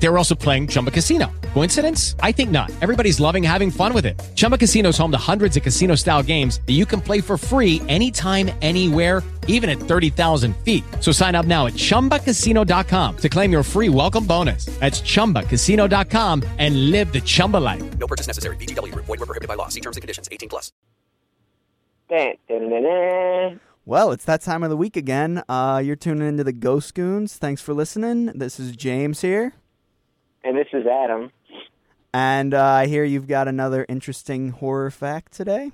They were also playing Chumba Casino. Coincidence? I think not. Everybody's loving having fun with it. Chumba Casino is home to hundreds of casino style games that you can play for free anytime, anywhere, even at 30,000 feet. So sign up now at chumbacasino.com to claim your free welcome bonus. That's chumbacasino.com and live the Chumba life. No purchase necessary. VGW Group. Void were prohibited by law. See terms and conditions. 18 plus. Well, it's that time of the week again. Uh, you're tuning into the Ghost Goons. Thanks for listening. This is James here. And this is Adam. And uh, I hear you've got another interesting horror fact today.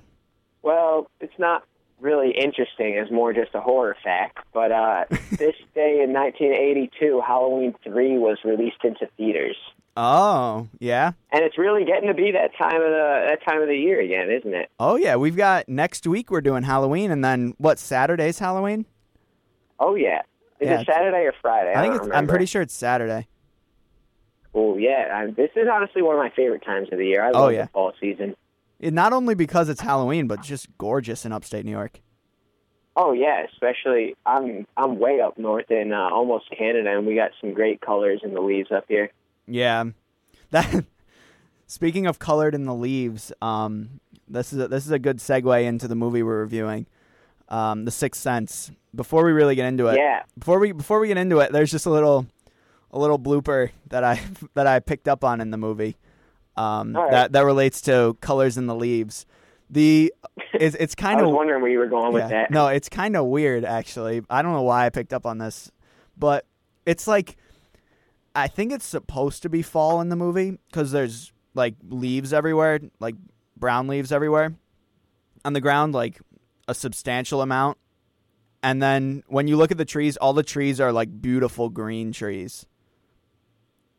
Well, it's not really interesting. It's more just a horror fact. But uh, this day in 1982, Halloween 3 was released into theaters. Oh, yeah. And it's really getting to be that time of the that time of the year again, isn't it? Oh, yeah. We've got next week we're doing Halloween. And then what, Saturday's Halloween? Oh yeah. Is Yeah, it Saturday or Friday? I think don't it's, I'm pretty sure it's Saturday. Oh yeah. I, this is honestly one of my favorite times of the year. I Oh, love yeah. the fall season. It, not only because it's Halloween, but just gorgeous in upstate New York. Oh yeah, especially I'm I'm way up north in uh, almost Canada, and we got some great colors in the leaves up here. Yeah, that. Speaking of colored in the leaves, um, this is a, this is a good segue into the movie we're reviewing, um, The Sixth Sense. Before we really get into it, Yeah. before we before we get into it, there's just a little a little blooper that I that I picked up on in the movie um, right. that that relates to colors in the leaves. The it's, it's kind of wondering where you were going with that. No, it's kind of weird actually. I don't know why I picked up on this, but it's like I think it's supposed to be fall in the movie because there's like leaves everywhere, like brown leaves everywhere on the ground, like a substantial amount. And then when you look at the trees, all the trees are like beautiful green trees.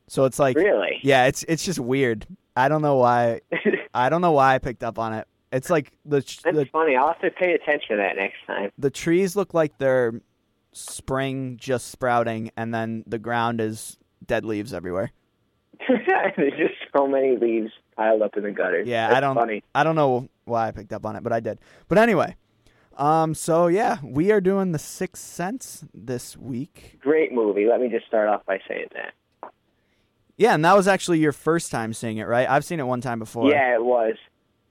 So it's like Really? yeah, it's it's just weird. I don't know why. I don't know why I picked up on it. It's like the That's the funny. I'll have to pay attention to that next time. the trees look like they're spring just sprouting, and then the ground is dead leaves everywhere. There's just so many leaves piled up in the gutter. Yeah, That's I don't. Funny. I don't know why I picked up on it, but I did. But anyway, um, so yeah, we are doing the Sixth Sense this week. Great movie. Let me just start off by saying that. Yeah, and that was actually your first time seeing it, right? I've seen it one time before. Yeah, it was.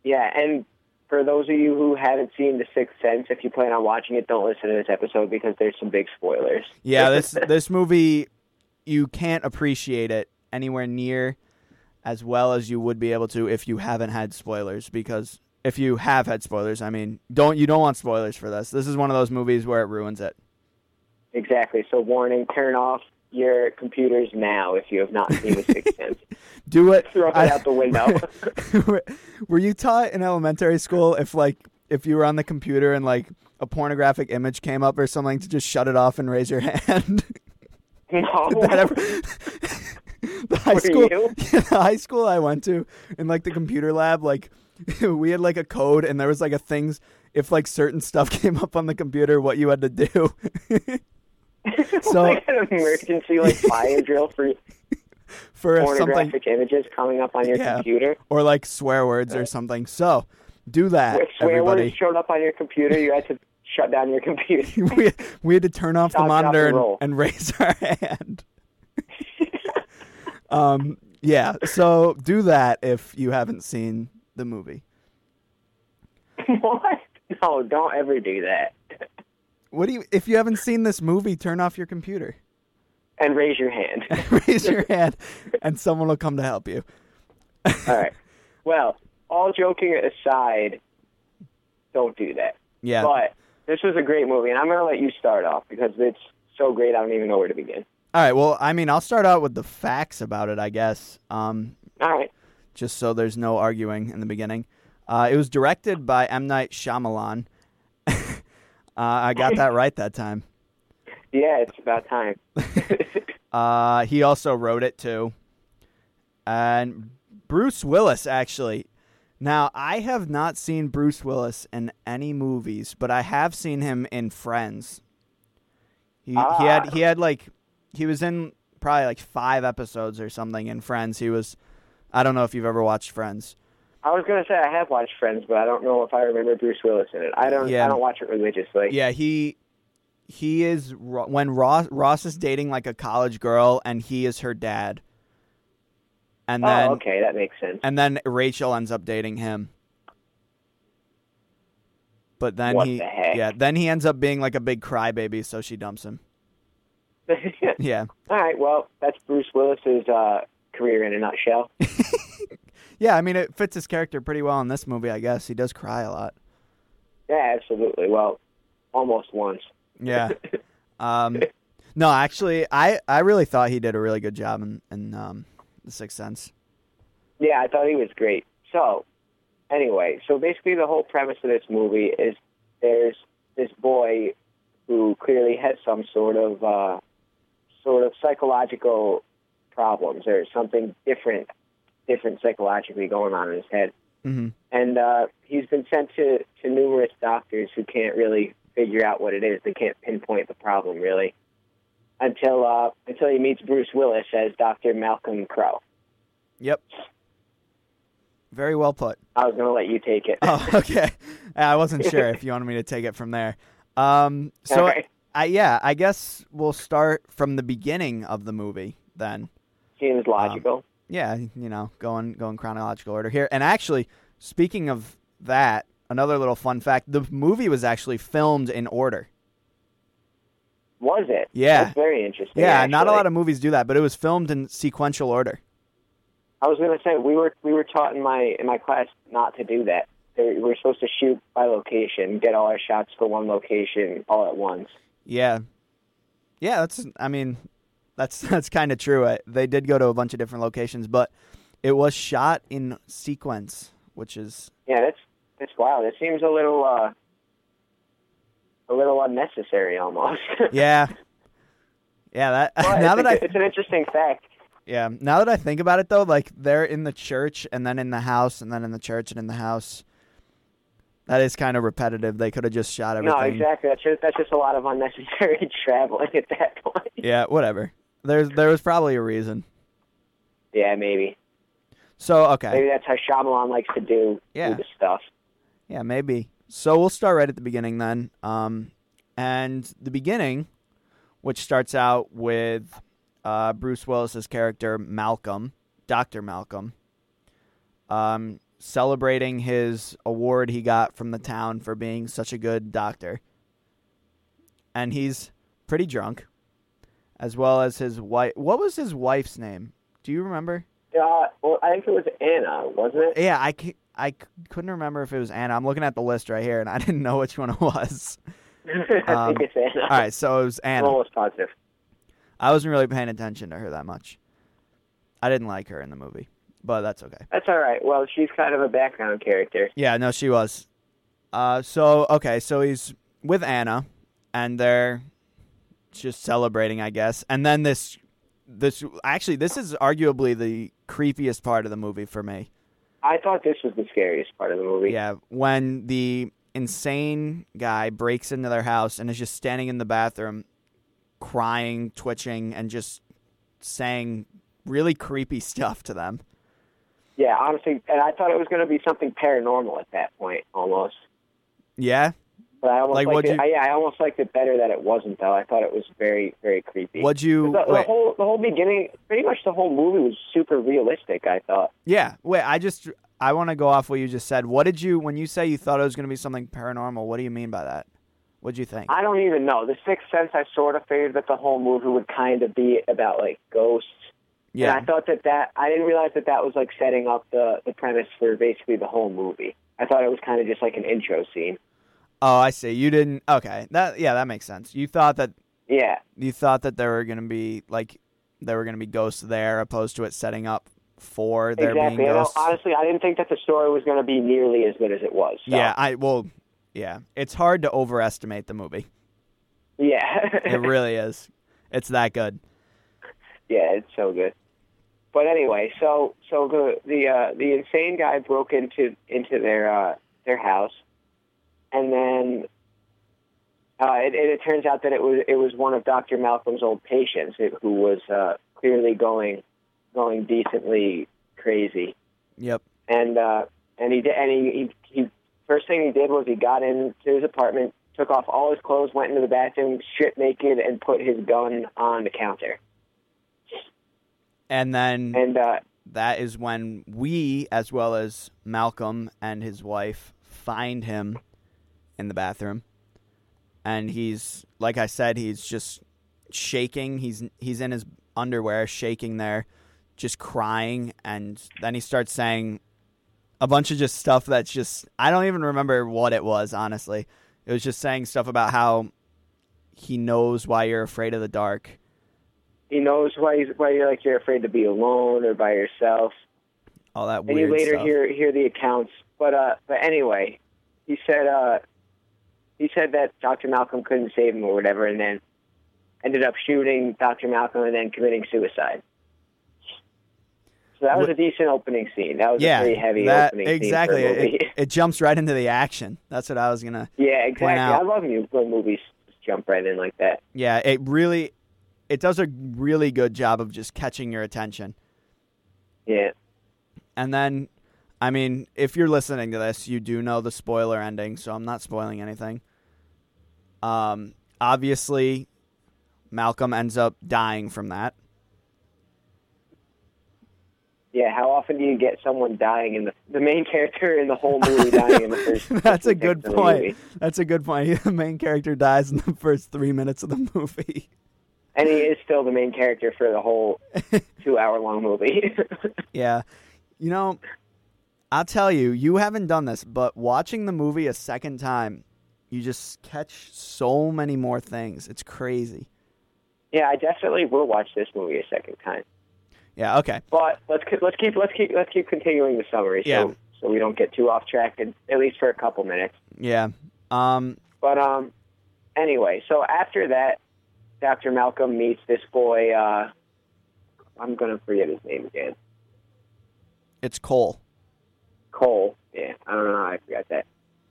Yeah, and for those of you who haven't seen The Sixth Sense, if you plan on watching it, don't listen to this episode because there's some big spoilers. Yeah, this this movie, you can't appreciate it anywhere near as well as you would be able to if you haven't had spoilers. Because if you have had spoilers, I mean, don't you don't want spoilers for this. This is one of those movies where it ruins it. Exactly. So, warning: turn off your computers now if you have not seen The Sixth Sense. Do it. Throw it I- out the window. Were you taught in elementary school if like if you were on the computer and like a pornographic image came up or something to just shut it off and raise your hand? no. Ever- the high Were school, yeah, the high school I went to in like the computer lab, like we had like a code and there was like a things if like certain stuff came up on the computer, what you had to do. so like an emergency like fire drill for for if something pornographic images coming up on your Yeah. computer. or like swear words or something. So do that, If swear everybody. words showed up on your computer, you had to shut down your computer. we, we had to turn off the Stop, drop, monitor and and, and raise our hand. um, yeah, so do that if you haven't seen the movie. what? No, don't ever do that. What do you? If you haven't seen this movie, turn off your computer, And raise your hand. raise your hand, and someone will come to help you. All right. Well, all joking aside, don't do that. Yeah, But this was a great movie, and I'm going to let you start off because it's so great. I don't even know where to begin. All right. Well, I mean, I'll start out with the facts about it, I guess. Um, All right. just so there's no arguing in the beginning. Uh, it was directed by M Night Shyamalan. Uh, I got that right that time. Yeah, it's about time. Uh, he also wrote it too. And Bruce Willis, actually. Now, I have not seen Bruce Willis in any movies, but I have seen him in Friends. He, he had he had like he was in probably like five episodes or something in Friends. He was I don't know if you've ever watched Friends. I was gonna say I have watched Friends, but I don't know if I remember Bruce Willis in it. I don't. Yeah. I don't watch it religiously. Yeah, he he is when Ross Ross is dating like a college girl, and he is her dad. And Oh, then okay, that makes sense. and then Rachel ends up dating him. But then What he the heck? yeah, then he ends up being like a big crybaby, so she dumps him. Yeah. All right. Well, that's Bruce Willis's uh, career in a nutshell. Yeah, I mean it fits his character pretty well in this movie, I guess. He does cry a lot. yeah, absolutely. Well, almost once. Yeah. um no, actually I I really thought he did a really good job in in um The Sixth Sense. Yeah, I thought he was great. So, anyway, so basically the whole premise of this movie is there's this boy who clearly has some sort of uh, sort of psychological problems or something different, different psychologically going on in his head, Mhm. and uh, he's been sent to to numerous doctors who can't really figure out what it is. They can't pinpoint the problem really until uh, until he meets Bruce Willis as Dr. Malcolm Crowe. Yep. Very well put. I was going to let you take it. Oh, okay. I wasn't sure if you wanted me to take it from there. Um, so, right. I yeah, I guess we'll start from the beginning of the movie then. Seems logical. Yeah, you know, going going chronological order here. And actually, speaking of that, another little fun fact: the movie was actually filmed in order. was it? Yeah. That's very interesting. Yeah, not a lot of movies do that, but it was filmed in sequential order. I was going to say we were we were taught in my in my class not to do that. We were supposed to shoot by location, get all our shots for one location all at once. Yeah, yeah. That's. I mean, that's that's kind of true. I, they did go to a bunch of different locations, but it was shot in sequence, which is Yeah, that's that's wild. It seems a little uh a little unnecessary almost. yeah, yeah. That But now that I a- it's an interesting fact. yeah now that I think about it though, like they're in the church and then in the house and then in the church and in the house. That is kind of repetitive. They could have just shot everything. No, exactly. That's just that's just a lot of unnecessary traveling at that point. Yeah, whatever. There's there was probably a reason. Yeah, maybe. So okay. Maybe that's how Shyamalan likes to do, Yeah. do the stuff. Yeah, maybe. So we'll start right at the beginning then. Um, and the beginning, which starts out with uh, Bruce Willis's character Malcolm, Doctor Malcolm, um, celebrating his award he got from the town for being such a good doctor. And he's pretty drunk, as well as his wife. What was his wife's name? Do you remember? Uh, well, I think it was Anna, wasn't it? Yeah, I, c- I c- couldn't remember if it was Anna. I'm looking at the list right here, and I didn't know which one it was. I Um, think it's Anna. All right, so it was I'm Anna. almost positive. I wasn't really paying attention to her that much. I didn't like her in the movie, but that's okay. That's all right. Well, she's kind of a background character. Yeah, no, she was. Uh, so okay, so he's with Anna, and they're just celebrating, I guess. And then this, this actually, this is arguably the creepiest part of the movie for me. I thought this was the scariest part of the movie. Yeah, when the insane guy breaks into their house and is just standing in the bathroom, crying, twitching, and just saying really creepy stuff to them. Yeah, honestly, and I thought it was going to be something paranormal at that point, almost. Yeah. But I almost Like, liked it. you- I, I almost liked it better that it wasn't, though. I thought it was very, very creepy. What'd you the, the whole the whole beginning, pretty much the whole movie was super realistic. I thought. Yeah. Wait. I just I want to go off what you just said. What did you when you say you thought it was going to be something paranormal? What do you mean by that? What'd you think? I don't even know. The Sixth Sense, I sort of figured that the whole movie would kind of be about like ghosts. yeah. And I thought that that I didn't realize that that was like setting up the the premise for basically the whole movie. I thought it was kind of just like an intro scene. Oh, I see. You didn't. Okay. That yeah, that makes sense. You thought that Yeah, you thought that there were going to be like there were to be ghosts there, opposed to it setting up for there exactly. being ghosts. honestly, I didn't think that the story was going to be nearly as good as it was. so- Yeah. I well. Yeah. It's hard to overestimate the movie. yeah, It really is. It's that good. yeah, it's so good. But anyway, so so the the uh, the insane guy broke into into their uh, their house, and then uh, it, it, turns out that it was it was one of Dr. Malcolm's old patients who was uh, clearly going going decently crazy. Yep. And uh, and he did, and he, he he first thing he did was he got into his apartment, took off all his clothes, went into the bathroom, stripped naked, and put his gun on the counter. And then And uh, that is when we, as well as Malcolm and his wife, find him in the bathroom. And he's, like I said, he's just shaking. He's he's in his underwear, shaking there, just crying. And then he starts saying a bunch of just stuff that's just I don't even remember what it was. Honestly, it was just saying stuff about how he knows why you're afraid of the dark. he knows why he's, why you're like you're afraid to be alone or by yourself. All that and weird you later stuff. hear hear the accounts. But uh, but anyway, he said uh, he said that Dr. Malcolm couldn't save him or whatever, and then ended up shooting Dr. Malcolm and then committing suicide. So that was a decent opening scene. That was yeah, a pretty heavy that, opening exactly. scene movie. It, it jumps right into the action. That's what I was gonna. yeah, exactly. I love when movies just jump right in like that. Yeah, it really, it does a really good job of just catching your attention. Yeah. And then, I mean, if you're listening to this, you do know the spoiler ending, so I'm not spoiling anything. Um, obviously, Malcolm ends up dying from that. Yeah, how often do you get someone dying in the the main character in the whole movie dying in the first? That's a good seconds of the point. That's a good point. The main character dies in the first three minutes of the movie. And he is still the main character for the whole two hour long movie. Yeah. You know, I'll tell you, you haven't done this, but watching the movie a second time, you just catch so many more things. It's crazy. yeah, I definitely will watch this movie a second time. Yeah, okay. But let's let's keep let's keep let's keep continuing the summary so Yeah. so we don't get too off track and, at least for a couple minutes. Yeah. Um But um anyway, so after that Dr. Malcolm meets this boy uh I'm going to forget his name again. it's Cole. Cole. Yeah, I don't know how I forgot that.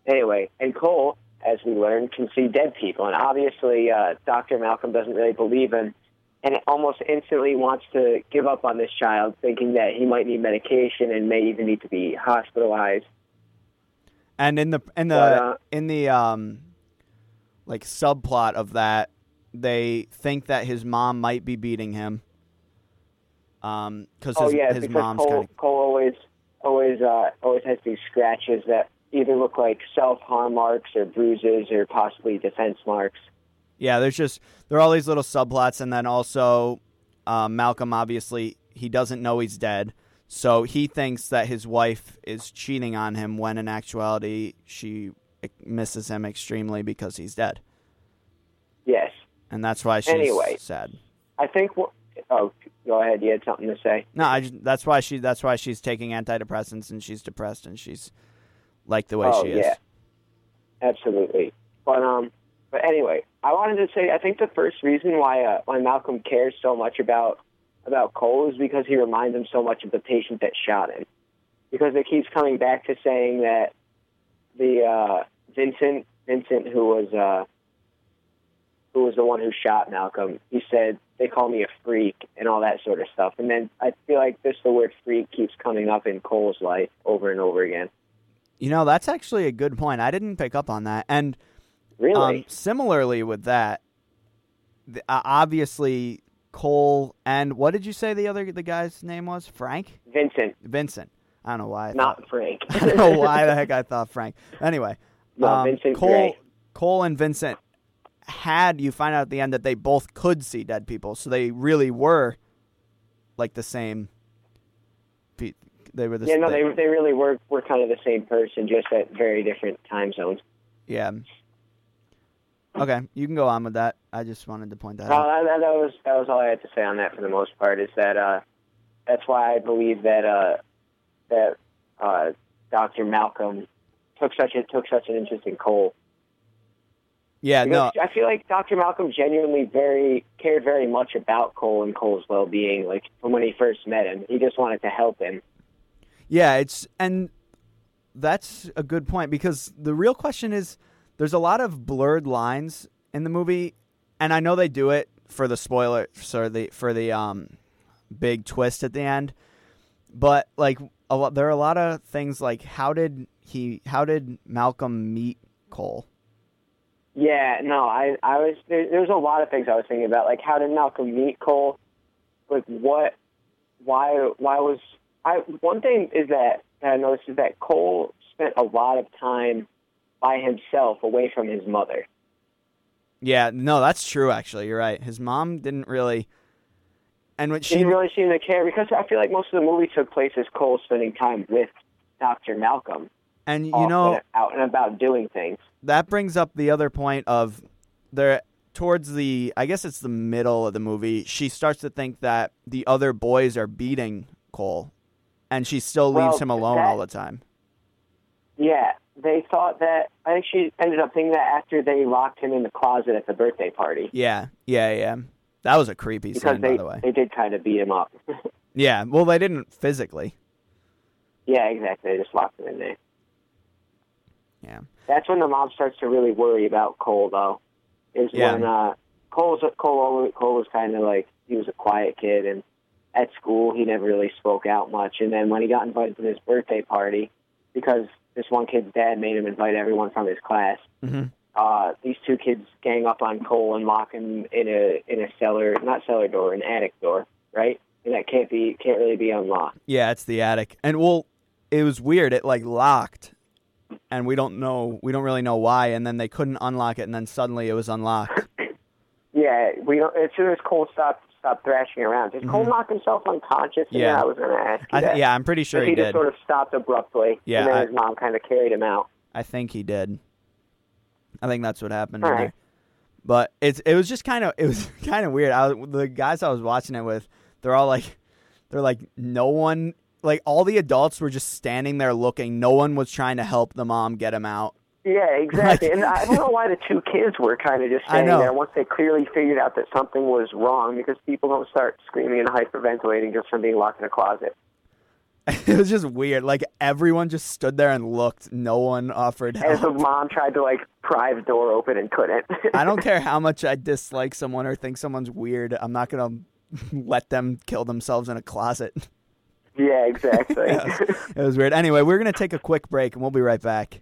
Anyway, and Cole, as we learned, can see dead people, and obviously uh, Dr. Malcolm doesn't really believe him, and almost instantly wants to give up on this child, thinking that he might need medication and may even need to be hospitalized. And in the in the But, uh, in the um like subplot of that, they think that his mom might be beating him. Um cuz oh his, yeah, his because mom's Cole, kind of Cole always always uh, always has these scratches that either look like self harm marks or bruises or possibly defense marks. Yeah, there's just there are all these little subplots, and then also um, Malcolm obviously he doesn't know he's dead, so he thinks that his wife is cheating on him when in actuality she misses him extremely because he's dead, Yes, and that's why she's Anyway. sad. I think. wh- Oh, go ahead. You had something to say. No, I just, that's why she that's why she's taking antidepressants and she's depressed and she's like the way oh she is. yeah, absolutely. But um, but anyway, I wanted to say I think the first reason why uh, why Malcolm cares so much about about Cole is because he reminds him so much of the patient that shot him. Because it keeps coming back to saying that the uh, Vincent Vincent who was uh, who was the one who shot Malcolm, he said they call me a freak and all that sort of stuff. And then I feel like this the word freak keeps coming up in Cole's life over and over again. You know, that's actually a good point. I didn't pick up on that. And Really? Um, similarly with that, the, uh, obviously Cole and what did you say the other the guy's name was? Frank, Vincent, Vincent. I don't know why. I not thought, Frank. I don't know why the heck I thought Frank. Anyway, No, um, Vincent Cole, Gray. Cole and Vincent had you find out at the end that they both could see dead people, so they really were like the same. pe- They were the yeah, no, they- they they really were were kind of the same person, just at very different time zones. yeah. Okay, you can go on with that. I just wanted to point that Uh, out. that, that was that was all I had to say on that for the most part. Is that uh, that's why I believe that uh, that uh, Dr. Malcolm took such a took such an interest in Cole. Yeah, no, I feel like Dr. Malcolm genuinely very cared very much about Cole and Cole's well being. Like from when he first met him, he just wanted to help him. Yeah, it's and that's a good point because the real question is there's a lot of blurred lines in the movie and I know they do it for the spoiler for the for the um big twist at the end. But like a lot. There are a lot of things like how did he? How did Malcolm meet Cole? Yeah, no, I I was there, there was a lot of things I was thinking about, like how did Malcolm meet Cole? Like what? Why? Why was I? One thing is that, that I noticed is that Cole spent a lot of time by himself, away from his mother. Yeah, no, that's true. Actually, you're right. His mom didn't really, and when She she didn't really seem to care because I feel like most of the movie took place as Cole spending time with Doctor Malcolm, and you know and out and about doing things. that brings up the other point of there towards the I guess it's the middle of the movie. She starts to think that the other boys are beating Cole, and she still leaves Well, him alone that- all the time. Yeah, they thought that. I think she ended up thinking that after they locked him in the closet at the birthday party Yeah, yeah, yeah. That was a creepy because scene, they by the way. they did kind of beat him up. Yeah, well, they didn't physically. yeah, exactly. They just locked him in there. Yeah, That's when the mom starts to really worry about Cole, though. Is Yeah. when uh, Cole's Cole Cole was kind of like he was a quiet kid, and at school he never really spoke out much. And then when he got invited to this birthday party, because this one kid's dad made him invite everyone from his class, Mhm. uh, these two kids gang up on Cole and lock him in a in a cellar, not cellar door, an attic door, right? And that can't be can't really be unlocked. yeah, it's the attic, and well, it was weird. It like locked, and we don't know, we don't really know why. And then they couldn't unlock it, and then suddenly it was unlocked. Yeah, we don't. As soon as Cole stopped stopped thrashing around, did Cole knock himself unconscious? Mm-hmm. Yeah. I was going to ask I th- yeah, I'm pretty sure he he just sort of stopped abruptly. Yeah, and then I- his mom kind of carried him out. I think he did. I think that's what happened. Right. But it's it was just kind of it was kind of weird. I was, the guys I was watching it with, they're all like, they're like no one like all the adults were just standing there looking. No one was trying to help the mom get him out. Yeah, exactly. Like- and I don't know why the two kids were kind of just standing there once they clearly figured out that something was wrong because people don't start screaming and hyperventilating just from being locked in a closet. it was just weird. Like everyone just stood there and looked. No one offered As the mom tried to like pry the door open and couldn't. I don't care how much I dislike someone or think someone's weird. I'm not gonna let them kill themselves in a closet. Yeah, exactly. it was weird. Anyway, we're gonna take a quick break and we'll be right back.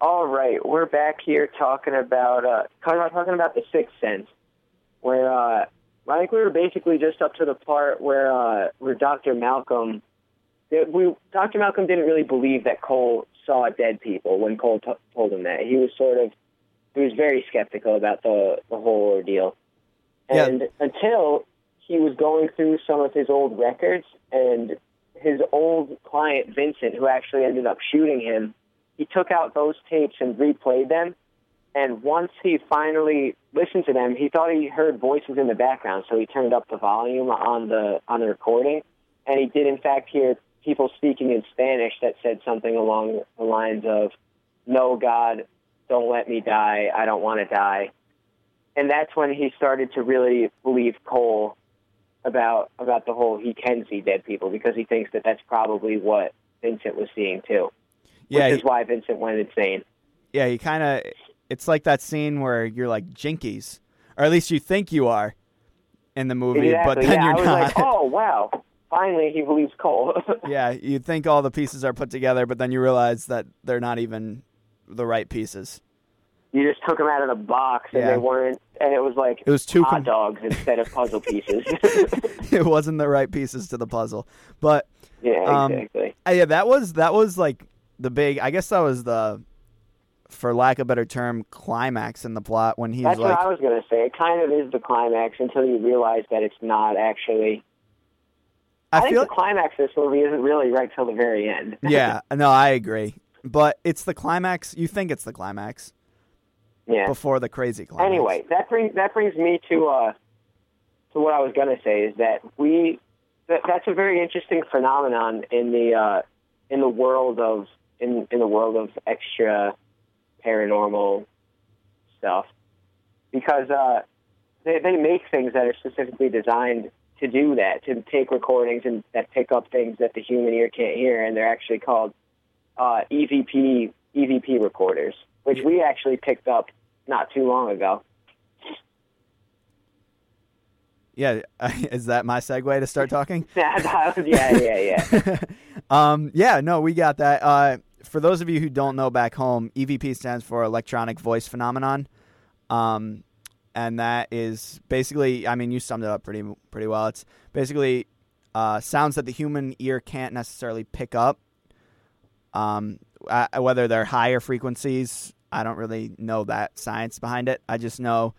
All right, we're back here talking about uh, talking talking about the Sixth Sense, where uh, I think we were basically just up to the part where uh, where Doctor Malcolm, we Doctor Malcolm didn't really believe that Cole saw dead people when Cole t- told him that. He was sort of he was very skeptical about the the whole ordeal, Yeah. and until he was going through some of his old records and his old client Vincent, who actually ended up shooting him he took out those tapes and replayed them. And once he finally listened to them, he thought he heard voices in the background, so he turned up the volume on the on the recording, and he did in fact hear people speaking in Spanish that said something along the lines of, "No God, don't let me die. I don't want to die." And that's when he started to really believe Cole about about the whole he can see dead people because he thinks that that's probably what Vincent was seeing too Yeah, which he- is why Vincent went insane. yeah, he kind of. It's like that scene where you're like jinkies, or at least you think you are in the movie, Exactly. but then yeah, you're I was not. like, oh wow, finally he believes Cole. yeah, you think all the pieces are put together, but then you realize that they're not even the right pieces. You just took them out of the box and Yeah. they weren't, and it was like It was too hot com- dogs instead of puzzle pieces. it wasn't the right pieces to the puzzle. But yeah, Um, exactly. uh, yeah, that was that was like the big. I guess that was the, for lack of a better term, climax in the plot when he's That's like, what I was gonna say. It kind of is the climax until you realize that it's not actually. I, I think feel the climax of this movie isn't really right till the very end. yeah, no, I agree. But it's the climax. You think it's the climax yeah. before the crazy climax. Anyway, that brings that brings me to uh to what I was going to say is that we that, that's a very interesting phenomenon in the uh, in the world of in in the world of extra paranormal stuff because uh, they they make things that are specifically designed to do that to take recordings and that pick up things that the human ear can't hear and they're actually called uh, EVP EVP recorders which we actually picked up not too long ago. Yeah, is that my segue to start talking? yeah, yeah, yeah. um, yeah, no, we got that. Uh, for those of you who don't know back home, EVP stands for Electronic Voice Phenomenon. Um, and that is basically, I mean, you summed it up pretty pretty well. It's basically uh, sounds that the human ear can't necessarily pick up. Um, uh, whether they're higher frequencies, I don't really know that science behind it. I just know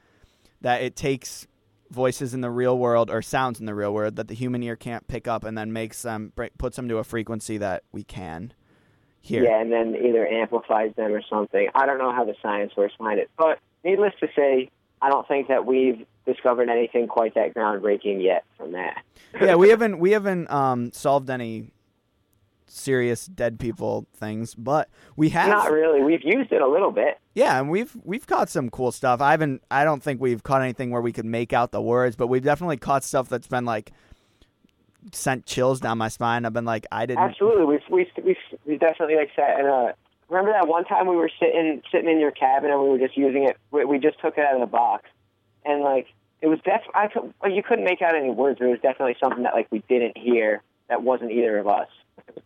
that it takes voices in the real world or sounds in the real world that the human ear can't pick up, and then makes them puts them to a frequency that we can hear. Yeah, and then either amplifies them or something. I don't know how the science works behind it, but needless to say, I don't think that we've discovered anything quite that groundbreaking yet from that. yeah, we haven't we haven't um, solved any serious dead people things, but we have not really. We've used it a little bit. Yeah, and we've we've caught some cool stuff. I haven't. I don't think we've caught anything where we could make out the words, but we've definitely caught stuff that's been like sent chills down my spine. I've been like, I didn't. Absolutely, we've we've we've, we've definitely like sat in a. Remember that one time we were sitting sitting in your cabin and we were just using it. We, we just took it out of the box, and like it was def. I could, you couldn't make out any words. But it was definitely something that like we didn't hear. That wasn't either of us.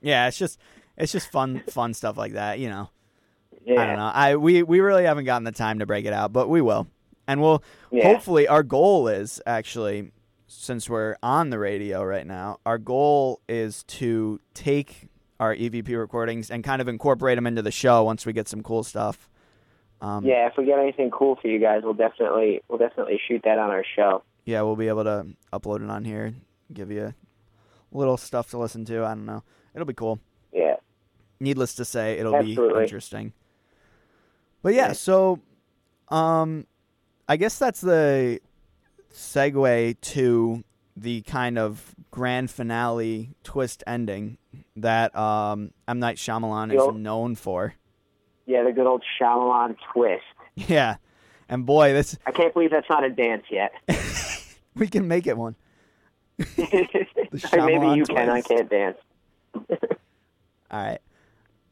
Yeah, it's just it's just fun fun stuff like that. You know. Yeah. I don't know. I we we really haven't gotten the time to break it out, but we will, and we'll Yeah. hopefully. Our goal is actually since we're on the radio right now, our goal is to take our EVP recordings and kind of incorporate them into the show once we get some cool stuff. Um, Yeah, if we get anything cool for you guys, we'll definitely we'll definitely shoot that on our show. yeah, we'll be able to upload it on here, give you little stuff to listen to. I don't know. It'll be cool. Yeah. Needless to say, it'll Absolutely. be interesting. But yeah, Yeah. so um I guess that's the segue to the kind of grand finale twist ending that um M Night Shyamalan Yo. is known for. Yeah, the good old Shyamalan twist. Yeah. And boy, this I can't believe that's not a dance yet. we can make it one. Maybe you can. I can't dance. All right.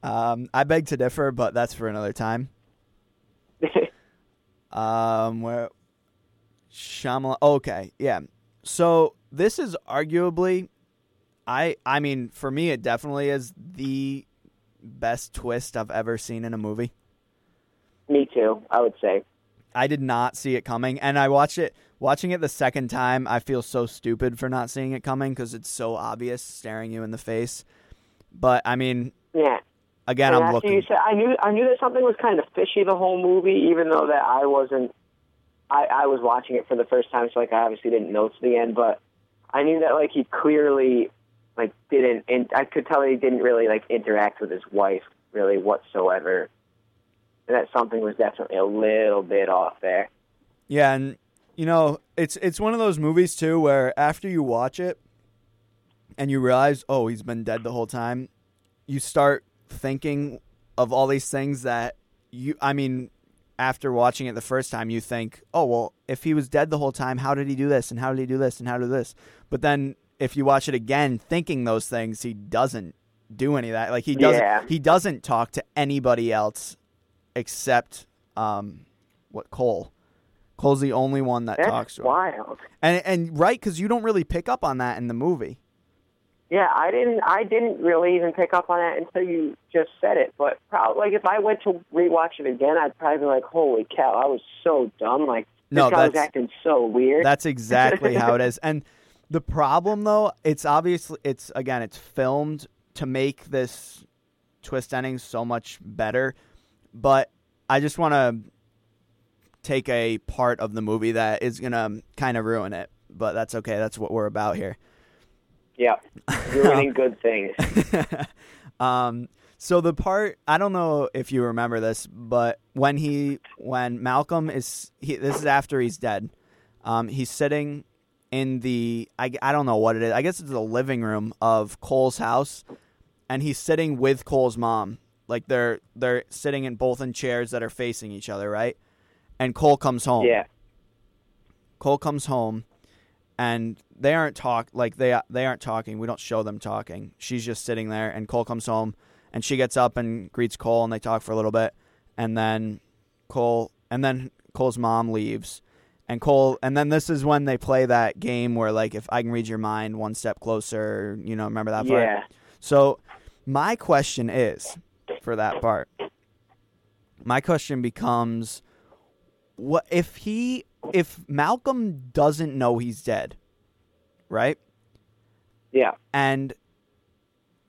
Um I beg to differ, but that's for another time. Um, where Shyamalan. Okay, yeah. So this is arguably, I I mean, for me, it definitely is the best twist I've ever seen in a movie. Me too. I would say. I did not see it coming, and I watched it. Watching it the second time, I feel so stupid for not seeing it coming because it's so obvious, staring you in the face. But I mean, Yeah. again, And I'm after you looking. said, I knew I knew that something was kind of fishy the whole movie, even though that I wasn't. I I was watching it for the first time, so like I obviously didn't know to the end, but I knew that like he clearly like didn't, and I could tell he didn't really like interact with his wife really whatsoever, and that something was definitely a little bit off there. Yeah, and you know, it's it's one of those movies too where after you watch it and you realize, oh, he's been dead the whole time, you start thinking of all these things that you I mean, after watching it the first time, you think, "Oh, well, if he was dead the whole time, how did he do this and how did he do this and how did this?" But then if you watch it again thinking those things, he doesn't do any of that. Like he doesn't Yeah. he doesn't talk to anybody else except um what Cole. Cole's the only one that That's talks to him. wild. And and right cuz you don't really pick up on that in the movie. Yeah, I didn't. I didn't really even pick up on that until you just said it. But probably, like, if I went to rewatch it again, I'd probably be like, "Holy cow, I was so dumb! Like, this No, guy was acting so weird." That's exactly how it is. And the problem though, it's obviously it's again, it's filmed to make this twist ending so much better. But I just want to take a part of the movie that is going to kind of ruin it. But that's okay. That's what we're about here. Yeah, ruining good things. um, so the part I don't know if you remember this, but when he when Malcolm is he, this is after he's dead. Um, he's sitting in the I, I don't know what it is. I guess it's the living room of Cole's house, and he's sitting with Cole's mom. Like they're they're sitting in both in chairs that are facing each other, right? And Cole comes home. Yeah, Cole comes home and they aren't talk like they they aren't talking. We don't show them talking. She's just sitting there and Cole comes home and she gets up and greets Cole and they talk for a little bit and then Cole and then Cole's mom leaves And Cole, and then this is when they play that game where, like, if I can read your mind, one step closer. You know, remember that part? Yeah. So, my question is for that part. My question becomes what if he if Malcolm doesn't know he's dead, right? Yeah. And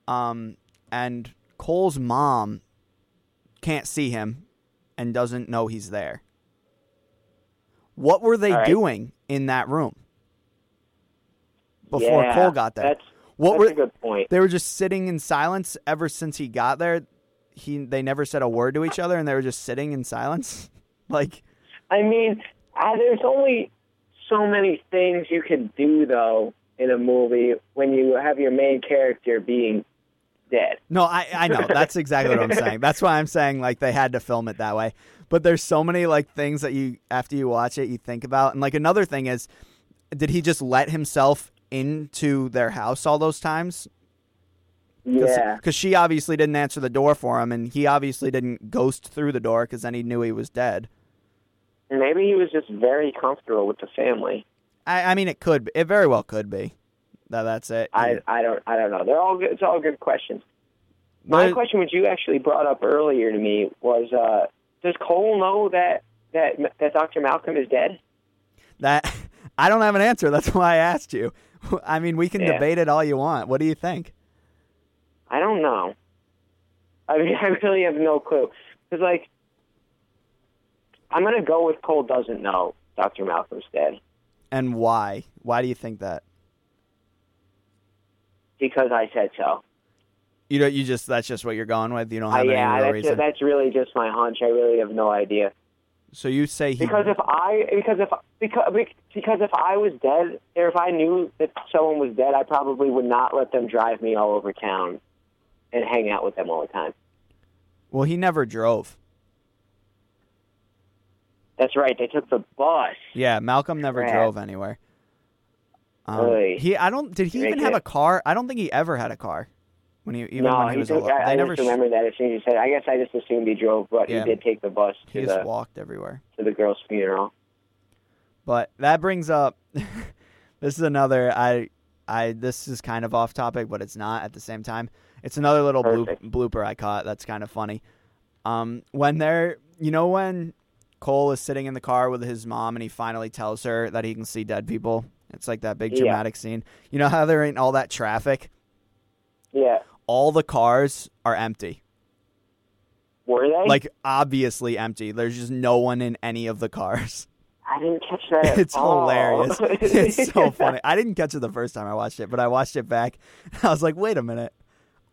um and Cole's mom can't see him and doesn't know he's there. What were they right. doing in that room before Yeah, Cole got there? That's, what that's were a good point. they were just sitting in silence ever since he got there. He they never said a word to each other, and they were just sitting in silence. like, I mean, uh, there's only so many things you can do though in a movie when you have your main character being dead. no, I I know that's exactly what I'm saying. That's why I'm saying like they had to film it that way. But there's so many like things that you after you watch it you think about, and like another thing is, did he just let himself into their house all those times? Yeah. because she obviously didn't answer the door for him, and he obviously didn't ghost through the door because then he knew he was dead. Maybe he was just very comfortable with the family. I, I mean, it could, be. it very well could be. That that's it. I I don't I don't know. They're all good, it's all good questions. My But- question, which you actually brought up earlier to me, was: uh, Does Cole know that that that Dr. Malcolm is dead? That I don't have an answer. That's why I asked you. I mean, we can Yeah. debate it all you want. What do you think? I don't know. I mean, I really have no clue. Because, like, I'm going to go with Cole doesn't know Dr. Malcolm's dead And why? Why do you think that? because I said so. You don't. You just that's just what you're going with. You don't Uh, have any yeah, real that's, reason. that's really just my hunch. I really have no idea. so you say he Because if I because if because because if I was dead or if I knew that someone was dead, I probably would not let them drive me all over town and hang out with them all the time. well, he never drove. That's right. They took the bus. Yeah, Malcolm never Crap. drove anywhere. Um, Really? he I don't. Did he even have a car? I don't think he ever had a car. When he even no, when he, he was took, I, I never. just remember that as soon as you said. I guess I just assumed he drove, but Yeah. he did take the bus he just the walked everywhere. to the girl's funeral. But that brings up this is another I I this is kind of off topic, but it's not at the same time. It's another little bloop, blooper I caught that's kind of funny. Um when they're you know when Cole is sitting in the car with his mom and he finally tells her that he can see dead people. It's like that big Yeah. dramatic scene. You know how there ain't all that traffic? Yeah, All the cars are empty. were they? Like obviously empty. There's just no one in any of the cars. I didn't catch that. At It's hilarious. it's so funny. I didn't catch it the first time I watched it, but I watched it back. I was like, wait a minute.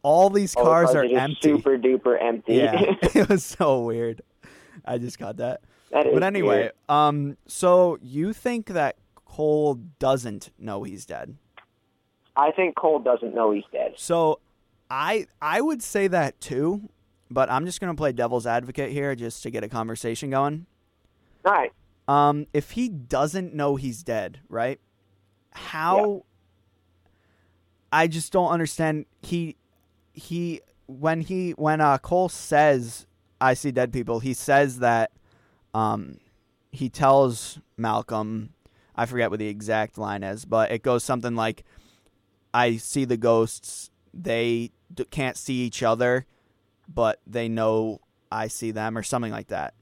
All these All the cars are just empty. Super duper empty. Yeah. it was so weird. I just got that. That is But anyway, weird. um so you think that Cole doesn't know he's dead. I think Cole doesn't know he's dead. So I I would say that too, but I'm just going to play devil's advocate here just to get a conversation going. All right. Um, if he doesn't know he's dead, right? How? I just don't understand. He, he, when he, when uh, Cole says, "I see dead people," he says that, um, he tells Malcolm, I forget what the exact line is, but it goes something like, "I see the ghosts. They d- can't see each other, but they know I see them," or something like that.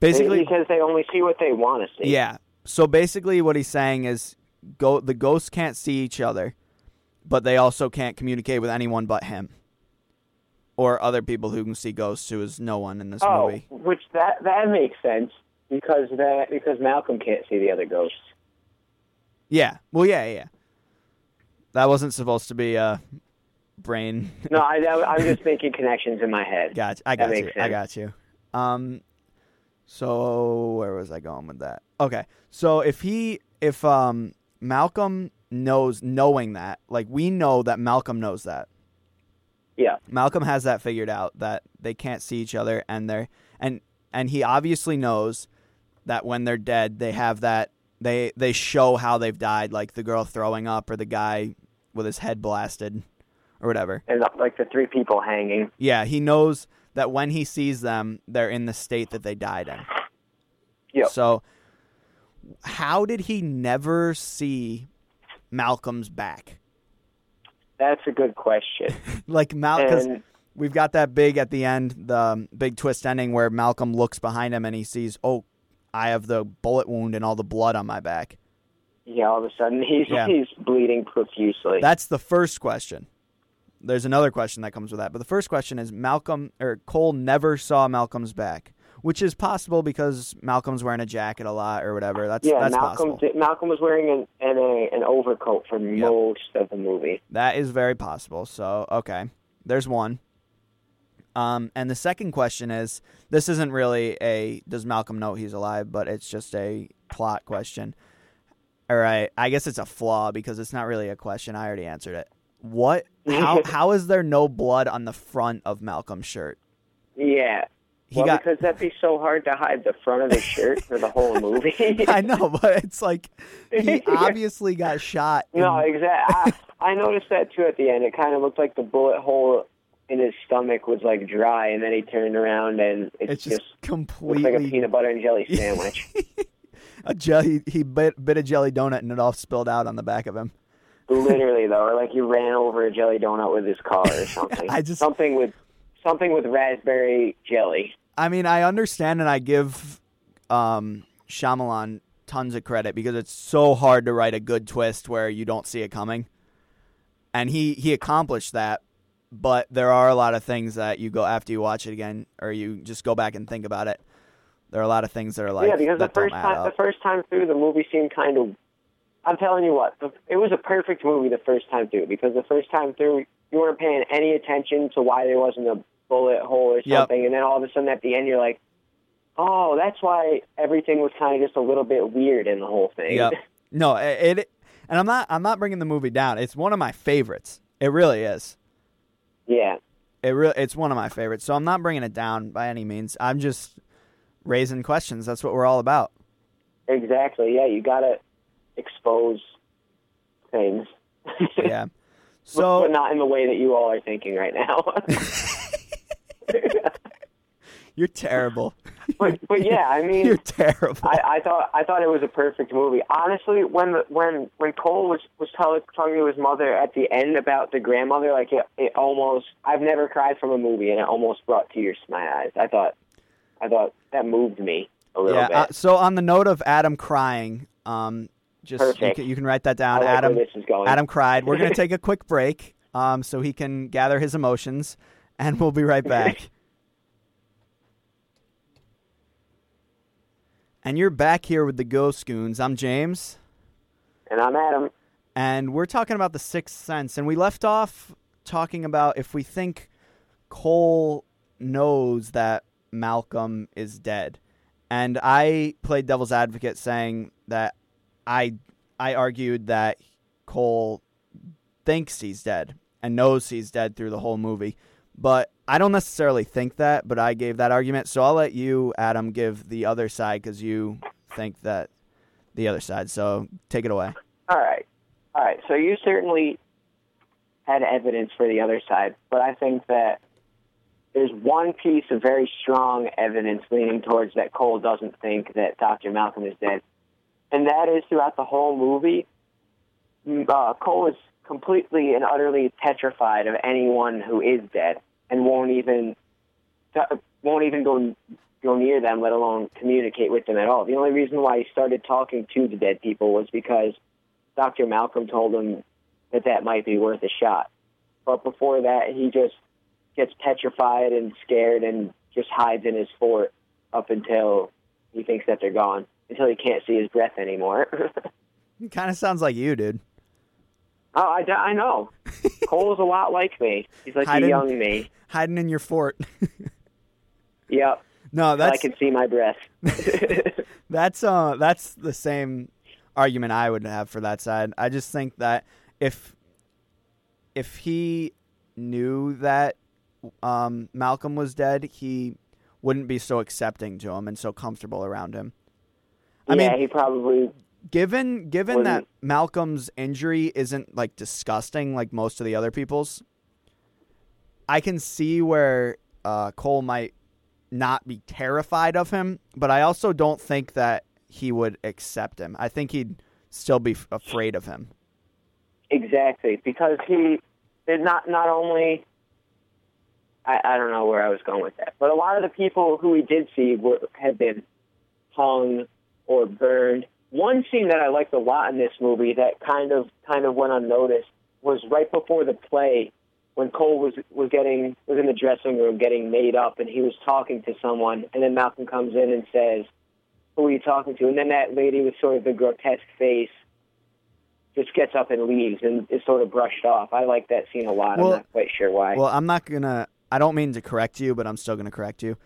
Basically, because they only see what they want to see. yeah. So basically, what he's saying is, go the ghosts can't see each other, but they also can't communicate with anyone but him, or other people who can see ghosts, who is no one in this Oh, movie. which that that makes sense because that because Malcolm can't see the other ghosts. Yeah. Well, yeah, yeah. That wasn't supposed to be a brain. No, I, I'm just making connections in my head. Gotcha. I That got you. I got you. Um, so where was I going with that? Okay, so if he, if um, Malcolm knows, knowing that, like we know that Malcolm knows that. Yeah. Malcolm has that figured out that they can't see each other, and they're and and he obviously knows that when they're dead, they have that they they show how they've died, like the girl throwing up or the guy with his head blasted or whatever. And like the three people hanging. Yeah, he knows that when he sees them, they're in the state that they died in. Yeah. So How did he never see Malcolm's back? That's a good question. Like Malcolm, we've got that big at the end, the um, big twist ending where Malcolm looks behind him and he sees, oh, I have the bullet wound and all the blood on my back. yeah, all of a sudden he's Yeah. he's bleeding profusely. That's the first question. There's another question that comes with that, but the first question is Malcolm or Cole never saw Malcolm's back, which is possible because Malcolm's wearing a jacket a lot or whatever. That's yeah, that's Malcolm possible. did- Malcolm was wearing an an, a, an overcoat for most of the movie. That is very possible. So okay, there's one. Um, and the second question is this isn't really a does Malcolm know he's alive, but it's just a plot question. All right, I guess it's a flaw because it's not really a question. I already answered it. What? How? how is there no blood on the front of Malcolm's shirt? Yeah. He well, got. because that'd be so hard to hide the front of his shirt for the whole movie. I know, but it's like he obviously got shot. in- no, exactly. I, I noticed that too at the end. It kind of looked like the bullet hole in his stomach was like dry, and then he turned around and it it's just, just looks like a peanut butter and jelly sandwich. a jelly. He bit, bit a jelly donut and it all spilled out on the back of him. Literally though, or like he ran over a jelly donut with his car or something. I just- something with something with raspberry jelly. I mean, I understand and I give um, Shyamalan tons of credit because it's so hard to write a good twist where you don't see it coming, and he he accomplished that. But there are a lot of things that you go after you watch it again, or you just go back and think about it. There are a lot of things that are like yeah, because the first time the first time through, the movie seemed kind of. I'm telling you what, it was a perfect movie the first time through because the first time through you weren't paying any attention to why there wasn't a bullet hole or Yep. something, and then all of a sudden at the end you're like, oh, that's why everything was kind of just a little bit weird in the whole thing. Yep. No, it, it and I'm not I'm not bringing the movie down. It's one of my favorites. It really is. yeah. It re- it's one of my favorites. So I'm not bringing it down by any means. I'm just raising questions. That's what we're all about. Exactly. Yeah, you gotta expose things. Yeah. So but So not in the way that you all are thinking right now. you're terrible. but but yeah, I mean, You're terrible. I, I thought I thought it was a perfect movie. Honestly, when the, when when Cole was was tell, talking to his mother at the end about the grandmother, like it, it almost I've never cried from a movie, and it almost brought tears to my eyes. I thought I thought that moved me a little yeah. bit. Uh, so on the note of Adam crying, um, just you can, you can write that down. like Adam. where this is going. Adam cried. We're gonna take a quick break, um, so he can gather his emotions, and we'll be right back. and you're back here with the Ghost Goons. I'm James. and I'm Adam. and we're talking about the sixth sense and we left off talking about if we think cole knows that malcolm is dead and i played devil's advocate saying that i i argued that cole thinks he's dead and knows he's dead through the whole movie but i don't necessarily think that but i gave that argument so i'll let you adam give the other side because you think that the other side so take it away All right. All right. So you certainly had evidence for the other side, but I think that there's one piece of very strong evidence leaning towards that Cole doesn't think that Dr. Malcolm is dead. And that is throughout the whole movie, mm, uh, Cole is completely and utterly petrified of anyone who is dead and won't even won't even go go near them, let alone communicate with them at all. The only reason why he started talking to the dead people was because Dr. Malcolm told him that that might be worth a shot. But before that, he just gets petrified and scared and just hides in his fort up until he thinks that they're gone, until he can't see his breath anymore. kind of sounds like you dude oh, I, I know. Cole's a lot like me. He's like Hiding- a young me. hiding in your fort Yep. no that's. I can see my breath. That's uh that's the same argument I would have for that side. I just think that if if he knew that um, Malcolm was dead, he wouldn't be so accepting to him and so comfortable around him. I yeah, mean, he probably given given that Malcolm's injury isn't like disgusting like most of the other people's, I can see where uh, Cole might not be terrified of him, but I also don't think that he would accept him. I think he'd still be f- afraid of him. Exactly, because he did not not only. I, I don't know where I was going with that, but a lot of the people who we did see were had been hung or burned. One scene that I liked a lot in this movie that kind of kind of went unnoticed was right before the play when Cole was was getting was in the dressing room getting made up and he was talking to someone and then Malcolm comes in and says, "Who are you talking to?" And then that lady with sort of the grotesque face just gets up and leaves and is sort of brushed off. I like that scene a lot. Well- I'm not quite sure why. Well, I'm not gonna. I don't mean to correct you, but I'm still gonna correct you.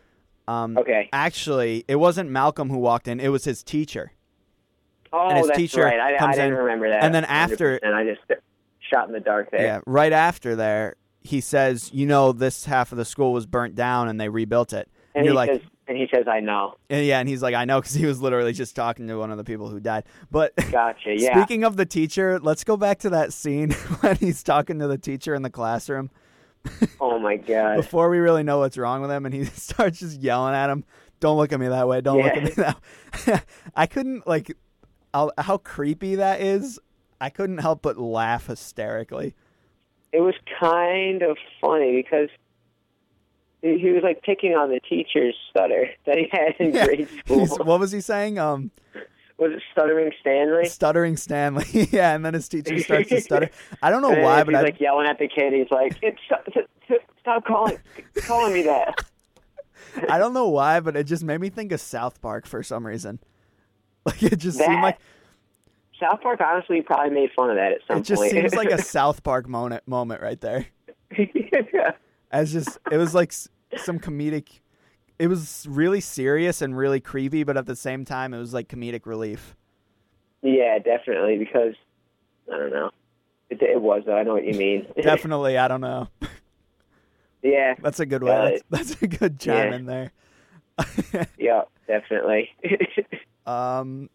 Um, okay. Actually, it wasn't Malcolm who walked in; it was his teacher. Oh, and his that's teacher right. I, I comes didn't in, remember that. and then after- and I just shot in the dark there. Yeah, right after there, he says, "You know, this half of the school was burnt down, and they rebuilt it." And you're like, says, and he says, "I know." and yeah, and he's like, "I know," because he was literally just talking to one of the people who died. But Gotcha. Yeah. speaking of the teacher, let's go back to that scene when he's talking to the teacher in the classroom oh my god. before we really know what's wrong with him, and he starts just yelling at him. Don't look at me that way. Don't look at me that. Way. I couldn't like how, how creepy that is. I couldn't help but laugh hysterically. it was kind of funny because he was like picking on the teacher's stutter that he had in Yeah. grade school. He's- what was he saying? Um, Was it stuttering Stanley? stuttering Stanley. yeah, and then his teacher starts to stutter. I don't know And why, he's but I, like yelling at the kid. He's like, it's, "Stop calling, calling me that." I don't know why, but it just made me think of South Park for some reason. Like it just seemed like South Park honestly probably made fun of that at some point. it just point. seems like a South Park moment moment right there. As just it was like some comedic. It was really serious and really creepy, but at the same time, it was like comedic relief. yeah, definitely because I don't know. It, it was. though. I know what you mean. Definitely, I don't know. yeah. That's a good way. Uh, That's, that's a good chime yeah. in there. Yeah. Definitely. Um,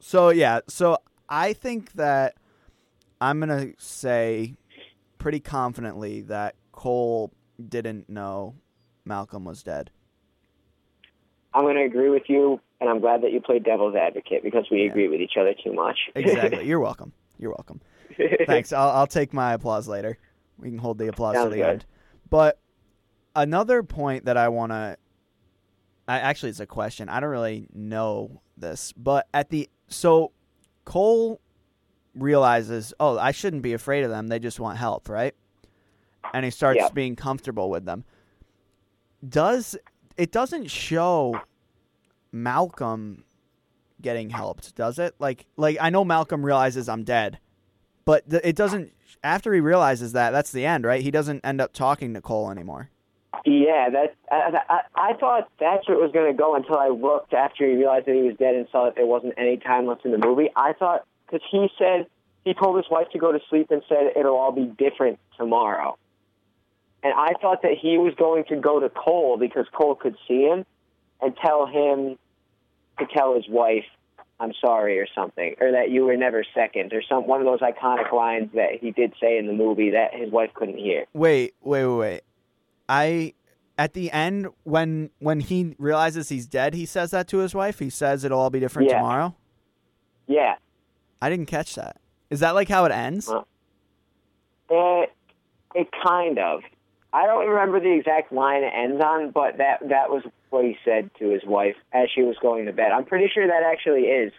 so yeah, so I think that I'm gonna say pretty confidently that Cole didn't know Malcolm was dead. I'm going to agree with you, and I'm glad that you played devil's advocate because we Yeah. agree with each other too much. Exactly. You're welcome. You're welcome. Thanks. I'll I'll take my applause later. We can hold the applause to the good. end. But another point that I want to I actually it's a question. I don't really know this, but at the so Cole realizes, "Oh, I shouldn't be afraid of them. They just want help, right?" And he starts Yeah. being comfortable with them. Does it doesn't show Malcolm getting helped, does it? Like like I know Malcolm realizes I'm dead, but th- it doesn't after he realizes that, that's the end, right? He doesn't end up talking to Cole anymore. Yeah, that I, I, I thought that's where it was going to go until I looked after he realized that he was dead and saw that there wasn't any time left in the movie. I thought because he said he told his wife to go to sleep and said it'll all be different tomorrow, and I thought that he was going to go to Cole because Cole could see him and tell him to tell his wife I'm sorry or something, or that you were never second, or some one of those iconic lines that he did say in the movie that his wife couldn't hear. Wait, wait, wait, wait. I at the end when when he realizes he's dead, he says that to his wife. He says it'll all be different Yeah. tomorrow. Yeah. I didn't catch that. Is that like how it ends? Uh, It, it kind of. I don't remember the exact line it ends on, but that that was what he said to his wife as she was going to bed. I'm pretty sure that actually is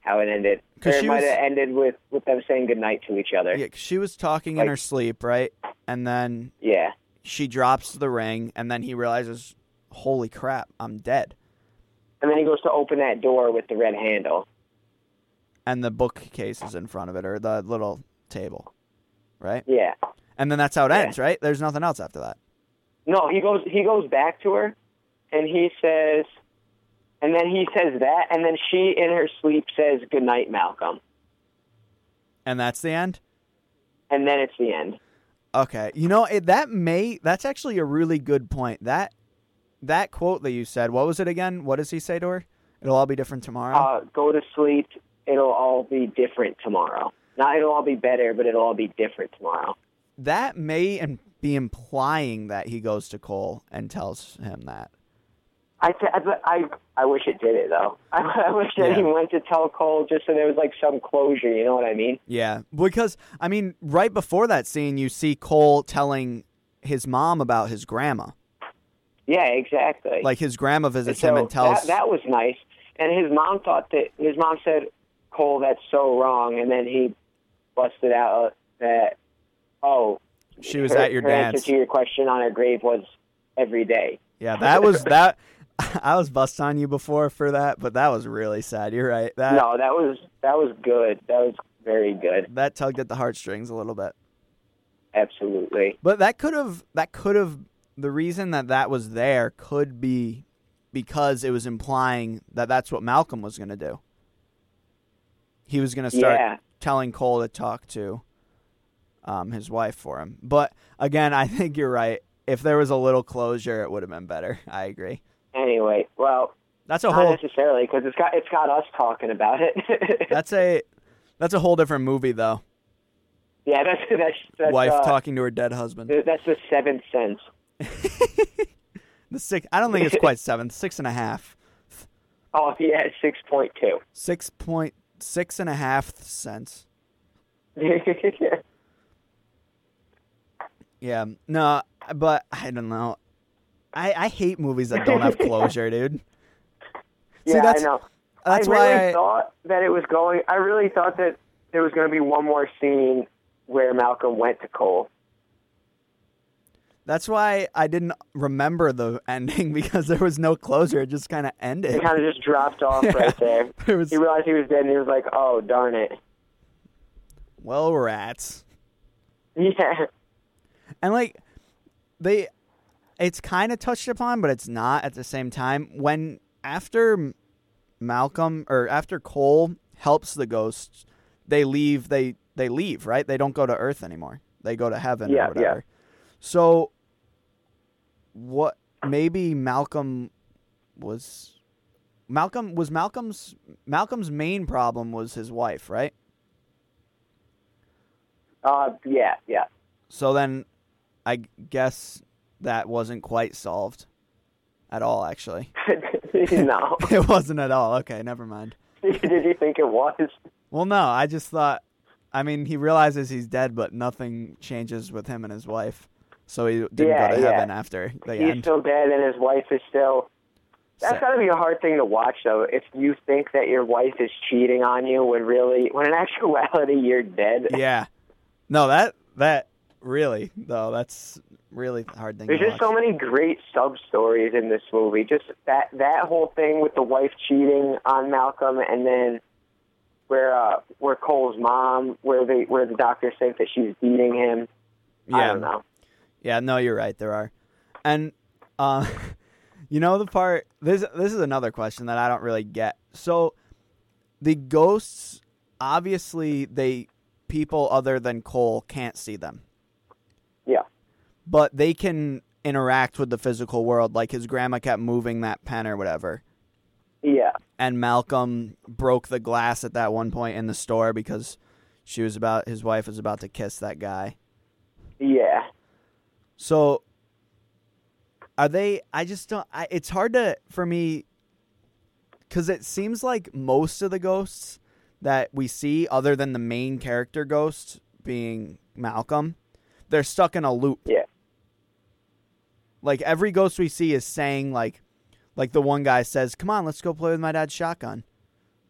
how it ended. Or it might was- have ended with with them saying goodnight to each other. Yeah, she was talking in her sleep, right? And then Yeah. She drops the ring, and then he realizes, "Holy crap, I'm dead!" And then he goes to open that door with the red handle. And the bookcase is in front of it, or the little table, right? Yeah. And then that's how it Yeah. ends, right? There's nothing else after that. No, he goes he goes back to her and he says and then he says that and then she in her sleep says "Good night, Malcolm. And that's the end. And then it's the end. Okay, you know it, that may that's actually a really good point. That that quote that you said, what was it again? What does he say to her? It'll all be different tomorrow. Uh, go to sleep. It'll all be different tomorrow. Not it'll all be better, but it'll all be different tomorrow. that may be implying that he goes to Cole and tells him that. I, I, I, wish it did it though. I, I wish that Yeah. he went to tell Cole just so there was like some closure. You know what I mean? Yeah, because I mean, right before that scene, you see Cole telling his mom about his grandma. Yeah, exactly. Like his grandma visits so him and tells. that, that was nice. And his mom thought that his mom said, "Cole, that's so wrong." And then he busted out that, "Oh, She was her- at your her dance. Answer to your question on her grave was every day. yeah, that was that. I was bust on you before for that, but that was really sad. You're right. That no, that was that was good. That was very good. that tugged at the heartstrings a little bit. Absolutely. But that could have that could have the reason that that was there could be because it was implying that that's what Malcolm was going to do. He was going to start Yeah. telling Cole to talk to um, his wife for him. But again, I think you're right. If there was a little closure, it would have been better. I agree. Anyway, well, That's a not whole necessarily because it's got it's got us talking about it. that's a that's a whole different movie though. yeah, that's that's, that's wife uh, talking to her dead husband. That's the seventh sense. The six. I don't think it's quite seven. Six and a half. Oh yeah, six point two. Six point six and a half cents. Yeah. No, but I don't know. I I hate movies that don't have closure, dude. See, yeah, that's- I know. That's I why really I, thought that it was going. I really thought that there was going to be one more scene where Malcolm went to Cole. that's why I didn't remember the ending because there was no closure. It just kind of ended. It kind of just dropped off Yeah. right there. There was He realized he was dead, and he was like, "Oh darn it!" well, rats. Yeah, And like they it's kind of touched upon but it's not at the same time. When after Malcolm or after Cole helps the ghosts they leave they they leave right? They don't go to earth anymore. They go to heaven Yeah, or whatever. So what maybe Malcolm was Malcolm was Malcolm's Malcolm's main problem was his wife right? Uh, yeah, yeah. So then I guess that wasn't quite solved at all, actually. no, it wasn't at all. Okay, never mind. did you think it was? Well, no, I just thought, I mean, he realizes he's dead, but nothing changes with him and his wife. So he didn't Yeah, go to yeah. heaven after the He's end. still dead, and his wife is still. That's got to be a hard thing to watch, though. If you think that your wife is cheating on you, when really, when in actuality you're dead. yeah. No, that, that really, though, that's really hard thing There's just watch. so many great sub stories in this movie. Just that that whole thing with the wife cheating on Malcolm, and then where uh, where Cole's mom, where they where the doctor says that she's beating him. I Yeah. don't know. Yeah, no, you're right. There are, and uh, you know the part. This this is another question that I don't really get. So, the ghosts, obviously, they people other than Cole can't see them, Yeah. But they can interact with the physical world. Like his grandma kept moving that pen or whatever, Yeah. and Malcolm broke the glass at that one point in the store because she was about his wife was about to kiss that guy. Yeah. So are they I just don't I, it's hard to for me cuz it seems like most of the ghosts that we see other than the main character ghost being Malcolm they're stuck in a loop. Yeah. Like every ghost we see is saying like like the one guy says, "Come on, let's go play with my dad's shotgun."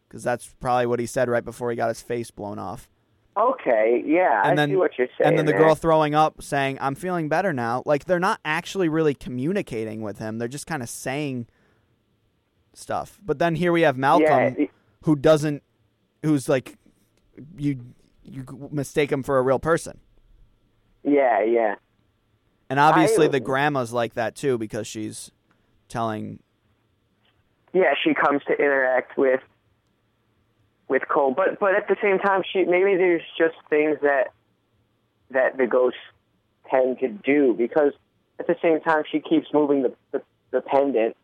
Cuz that's probably what he said right before he got his face blown off. Okay. Yeah. And I then- see what you're saying. and then the there. girl throwing up saying i'm feeling better now like they're not actually really communicating with him they're just kind of saying stuff but then here we have malcolm Yeah. who doesn't who's like you you mistake him for a real person Yeah. Yeah. And obviously I- the grandma's like that too because she's telling yeah, she comes to interact with with Cole, but but at the same time, she maybe there's just things that that the ghosts tend to do because at the same time she keeps moving the the, the pendant.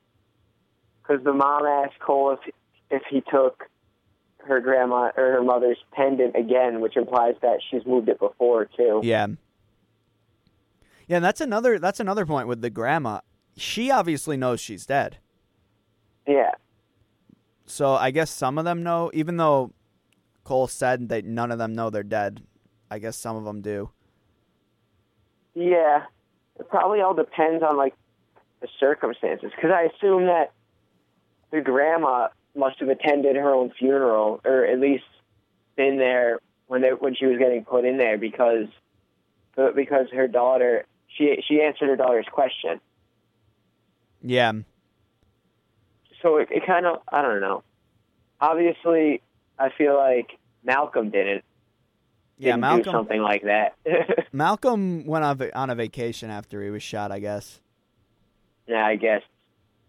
Because the mom asked Cole if if he took her grandma or her mother's pendant again, which implies that she's moved it before too. yeah yeah and that's another that's another point with the grandma she obviously knows she's dead Yeah. So I guess some of them know, even though Cole said that none of them know they're dead. I guess some of them do. Yeah. It probably all depends on like the circumstances because I assume that the grandma must have attended her own funeral or at least been there when they, when she was getting put in there because because her daughter she she answered her daughter's question. Yeah. So it, it kind of I don't know. Obviously, I feel like Malcolm didn't. Yeah, didn't Malcolm. something like that. Malcolm went on on a vacation after he was shot. I guess. yeah, I guess.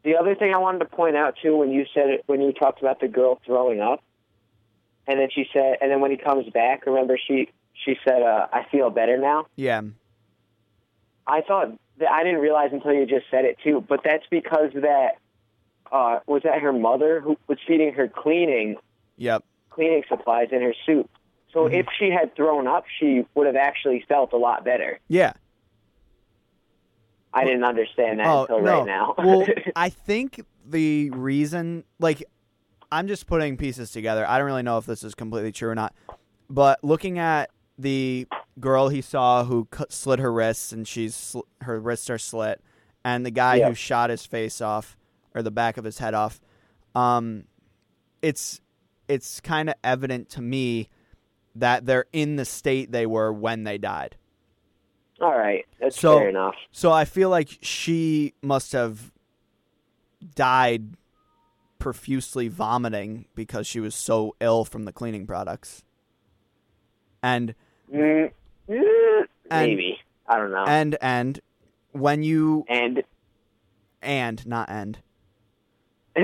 The other thing I wanted to point out too, when you said it, when you talked about the girl throwing up, and then she said, and then when he comes back, remember she she said, uh, "I feel better now." Yeah. I thought that I didn't realize until you just said it too, but that's because that uh, was that her mother who was feeding her cleaning Yep. cleaning supplies in her soup. So Mm-hmm. if she had thrown up, she would have actually felt a lot better. Yeah. I didn't understand that oh until no. right now. well, I think the reason, like, I'm just putting pieces together. I don't really know if this is completely true or not, but looking at the girl he saw who cut, slit her wrists and she's sl- her wrists are slit, and the guy who shot his face off or the back of his head off, um, it's it's kind of evident to me that they're in the state they were when they died. All right, that's So- fair enough. So I feel like she must have died profusely vomiting because she was so ill from the cleaning products. And Mm, And- maybe I don't know. and and when you And, and not end.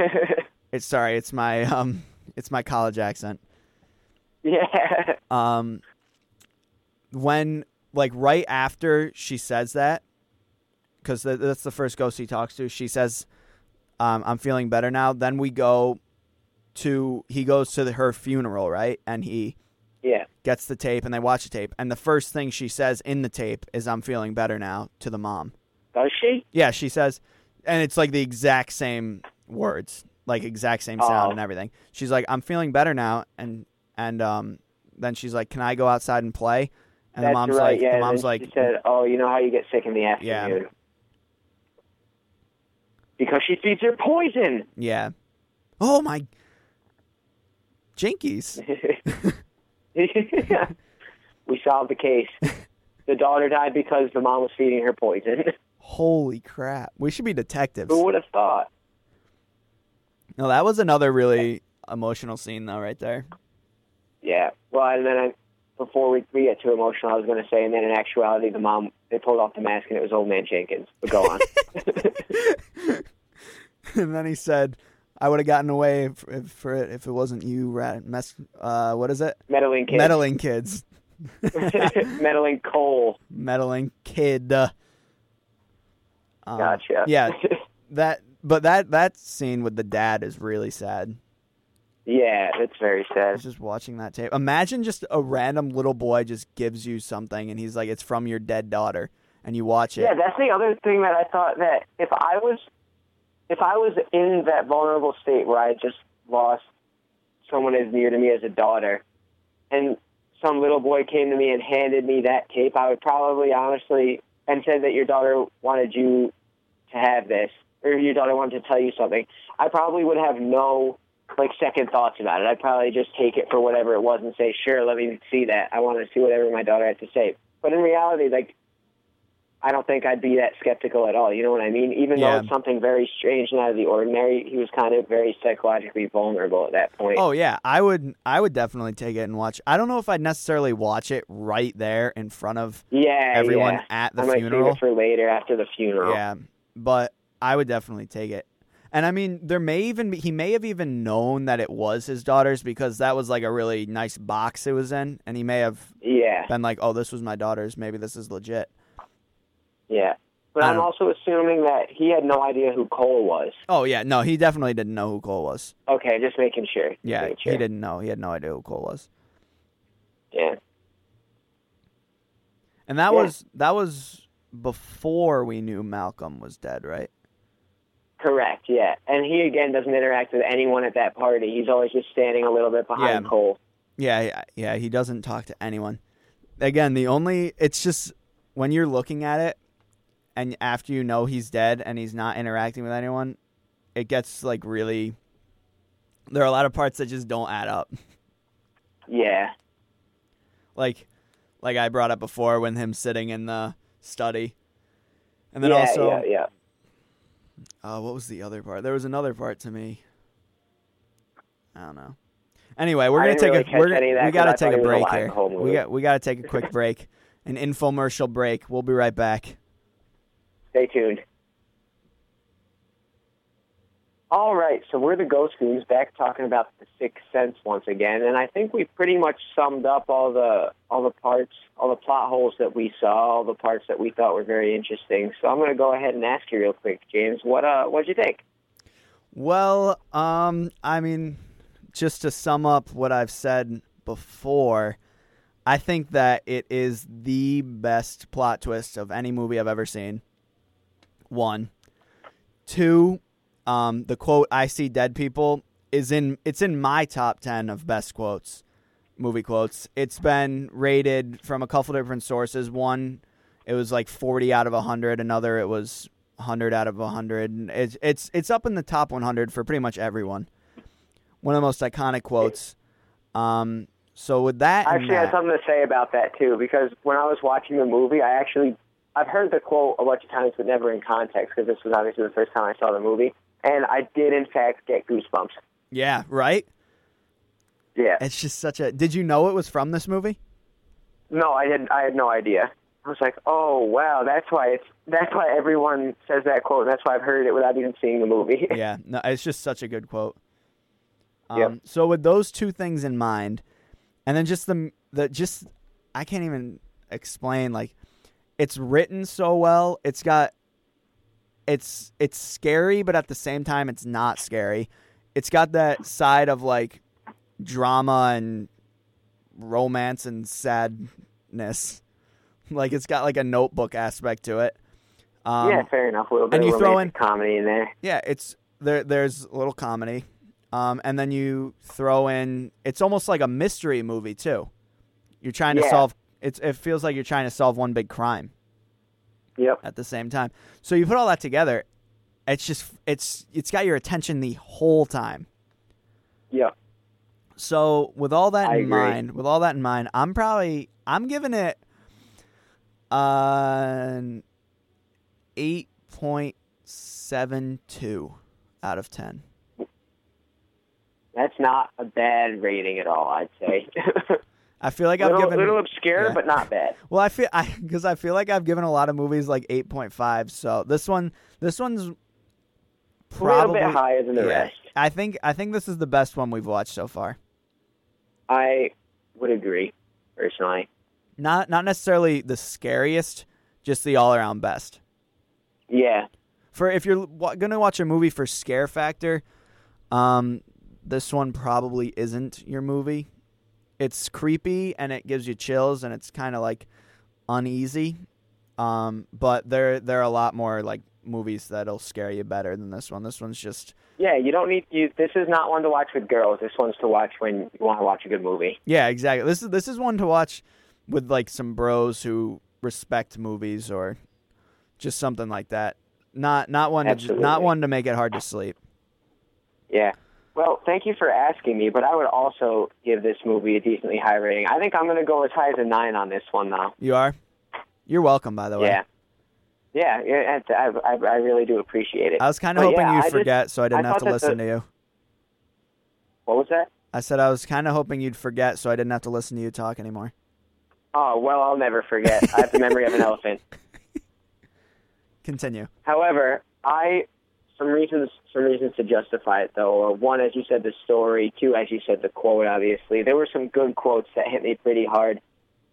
It's sorry, it's my um it's my college accent. yeah, Um when like right after she says that cuz that's the first ghost he talks to, she says um I'm feeling better now. Then we go to he goes to the, her funeral, right? And he yeah, gets the tape and they watch the tape and the first thing she says in the tape is I'm feeling better now to the mom. does she? Yeah, she says and it's like the exact same words, like exact same sound Oh. and everything. She's like I'm feeling better now and and um then she's like can I go outside and play? And that's the mom's right. like yeah, the mom's like she said, "Oh, you know how you get sick in the Yeah. afternoon." Because she feeds her poison. yeah. Oh my Jinkies. we solved the case. The daughter died because the mom was feeding her poison. Holy crap. We should be detectives. Who would have thought? No, that was another really emotional scene though right there. Yeah. Well, and then I, before we, we get too emotional, I was going to say, and then in actuality, the mom they pulled off the mask and it was old man Jenkins. But go on. and then he said, "I would have gotten away if, if, for it if it wasn't you, rat mess. Uh, what is it? Meddling kids. Meddling kids, Meddling Cole. meddling kid." Uh, Gotcha. Yeah, that. But that that scene with the dad is really sad. yeah, it's very sad. just watching that tape. Imagine just a random little boy just gives you something, and he's like, "It's from your dead daughter," and you watch it. Yeah, that's the other thing that I thought that if I was if I was in that vulnerable state where I just lost someone as near to me as a daughter and some little boy came to me and handed me that tape, I would probably honestly and said that your daughter wanted you to have this or your daughter wanted to tell you something, I probably would have no like second thoughts about it. I'd probably just take it for whatever it was and say, "Sure, let me see that. I want to see whatever my daughter had to say." But in reality, like I don't think I'd be that skeptical at all. You know what I mean? Even Yeah. though it's something very strange and out of the ordinary, he was kind of very psychologically vulnerable at that point. Oh yeah, I would I would definitely take it and watch. I don't know if I'd necessarily watch it right there in front of yeah, everyone yeah. at the I might funeral. save it for later after the funeral. Yeah, but I would definitely take it. And I mean, there may even be, he may have even known that it was his daughter's because that was like a really nice box it was in, and he may have yeah, been like, "Oh, this was my daughter's. Maybe this is legit." Yeah. But I'm uh, also assuming that he had no idea who Cole was. Oh yeah, no, he definitely didn't know who Cole was. Okay, just making sure. Just Yeah, making sure. he didn't know. He had no idea who Cole was. Yeah. And that Yeah. was that was before we knew Malcolm was dead, right? Correct, yeah. And he again doesn't interact with anyone at that party. He's always just standing a little bit behind Yeah. Cole. Yeah, yeah, yeah, he doesn't talk to anyone. Again, the only it's just when you're looking at it and after you know he's dead and he's not interacting with anyone, it gets like really there are a lot of parts that just don't add up. Yeah. Like like I brought up before when him sitting in the study. And then yeah, also yeah, yeah. Uh, what was the other part? There was another part to me. I don't know. Anyway, we're I gonna take really a we're, any of that we gotta take a break here. We got we gotta take a quick break, an infomercial break. We'll be right back. Stay tuned. All right, so we're the Ghost Goons back talking about the Sixth Sense once again, and I think we pretty much summed up all the all the parts, all the plot holes that we saw, all the parts that we thought were very interesting. So I'm going to go ahead and ask you real quick, James, what uh what'd you think? Well, um, I mean, just to sum up what I've said before, I think that it is the best plot twist of any movie I've ever seen. One, two, um, the quote "I see dead people" is in it's in my top ten of best quotes, movie quotes. It's been rated from a couple different sources. One, it was like forty out of hundred. Another, it was 100 out of 100. And It's it's it's up in the top 100 for pretty much everyone. One of the most iconic quotes. Um, so with that, I and actually had that- something to say about that too, because when I was watching the movie, I actually I've heard the quote a bunch of times, but never in context, because this was obviously the first time I saw the movie, and I did in fact get goosebumps. yeah, right. Yeah. It's just such a. Did you know it was from this movie? No, I had I had no idea. I was like, oh wow, that's why it's that's why everyone says that quote. And that's why I've heard it without even seeing the movie. yeah, no, it's just such a good quote. Um, Yep. So with those two things in mind, and then just the the just I can't even explain like it's written so well. It's got it's it's scary, but at the same time, it's not scary. It's got that side of like drama and romance and sadness. Like it's got like a notebook aspect to it. Um, yeah, fair enough. A little bit and you throw in comedy in there. yeah, it's there. There's a little comedy, um, and then you throw in. It's almost like a mystery movie too. You're trying to Yeah. solve. It's. It feels like you're trying to solve one big crime Yep. at the same time. So you put all that together. It's just. It's. It's got your attention the whole time. Yeah. So with all that I in agree. mind, with all that in mind, I'm probably I'm giving it an eight point seven two out of ten. That's not a bad rating at all. I'd say. I feel like I've given a little obscure, yeah. but not bad. Well, I feel I because I feel like I've given a lot of movies like eight point five. So this one, this one's a little probably bit higher than the yeah. rest. I think I think this is the best one we've watched so far. I would agree, personally. Not not necessarily the scariest, just the all around best. Yeah. For if you're gonna watch a movie for scare factor, um, this one probably isn't your movie. It's creepy and it gives you chills and it's kind of like uneasy. Um, but there there are a lot more like movies that'll scare you better than this one. This one's just Yeah, you don't need you. This is not one to watch with girls. This one's to watch when you want to watch a good movie. yeah, exactly. This is this is one to watch with like some bros who respect movies or just something like that. Not not one to not one to make it hard to sleep. Yeah. Well, thank you for asking me, but I would also give this movie a decently high rating. I think I'm going to go as high as a nine on this one now. You are. You're welcome, by the way. Yeah. Yeah, yeah, I, I, I really do appreciate it. I was kind of But hoping yeah, you'd I just- forget, so I didn't I have to listen the- to you. What was that? I said I was kind of hoping you'd forget, so I didn't have to listen to you talk anymore. Oh, well, I'll never forget. I have the memory of an elephant. Continue. However, I some reasons some reasons to justify it though. Uh, One, as you said, the story. Two, as you said, the quote. Obviously, there were some good quotes that hit me pretty hard.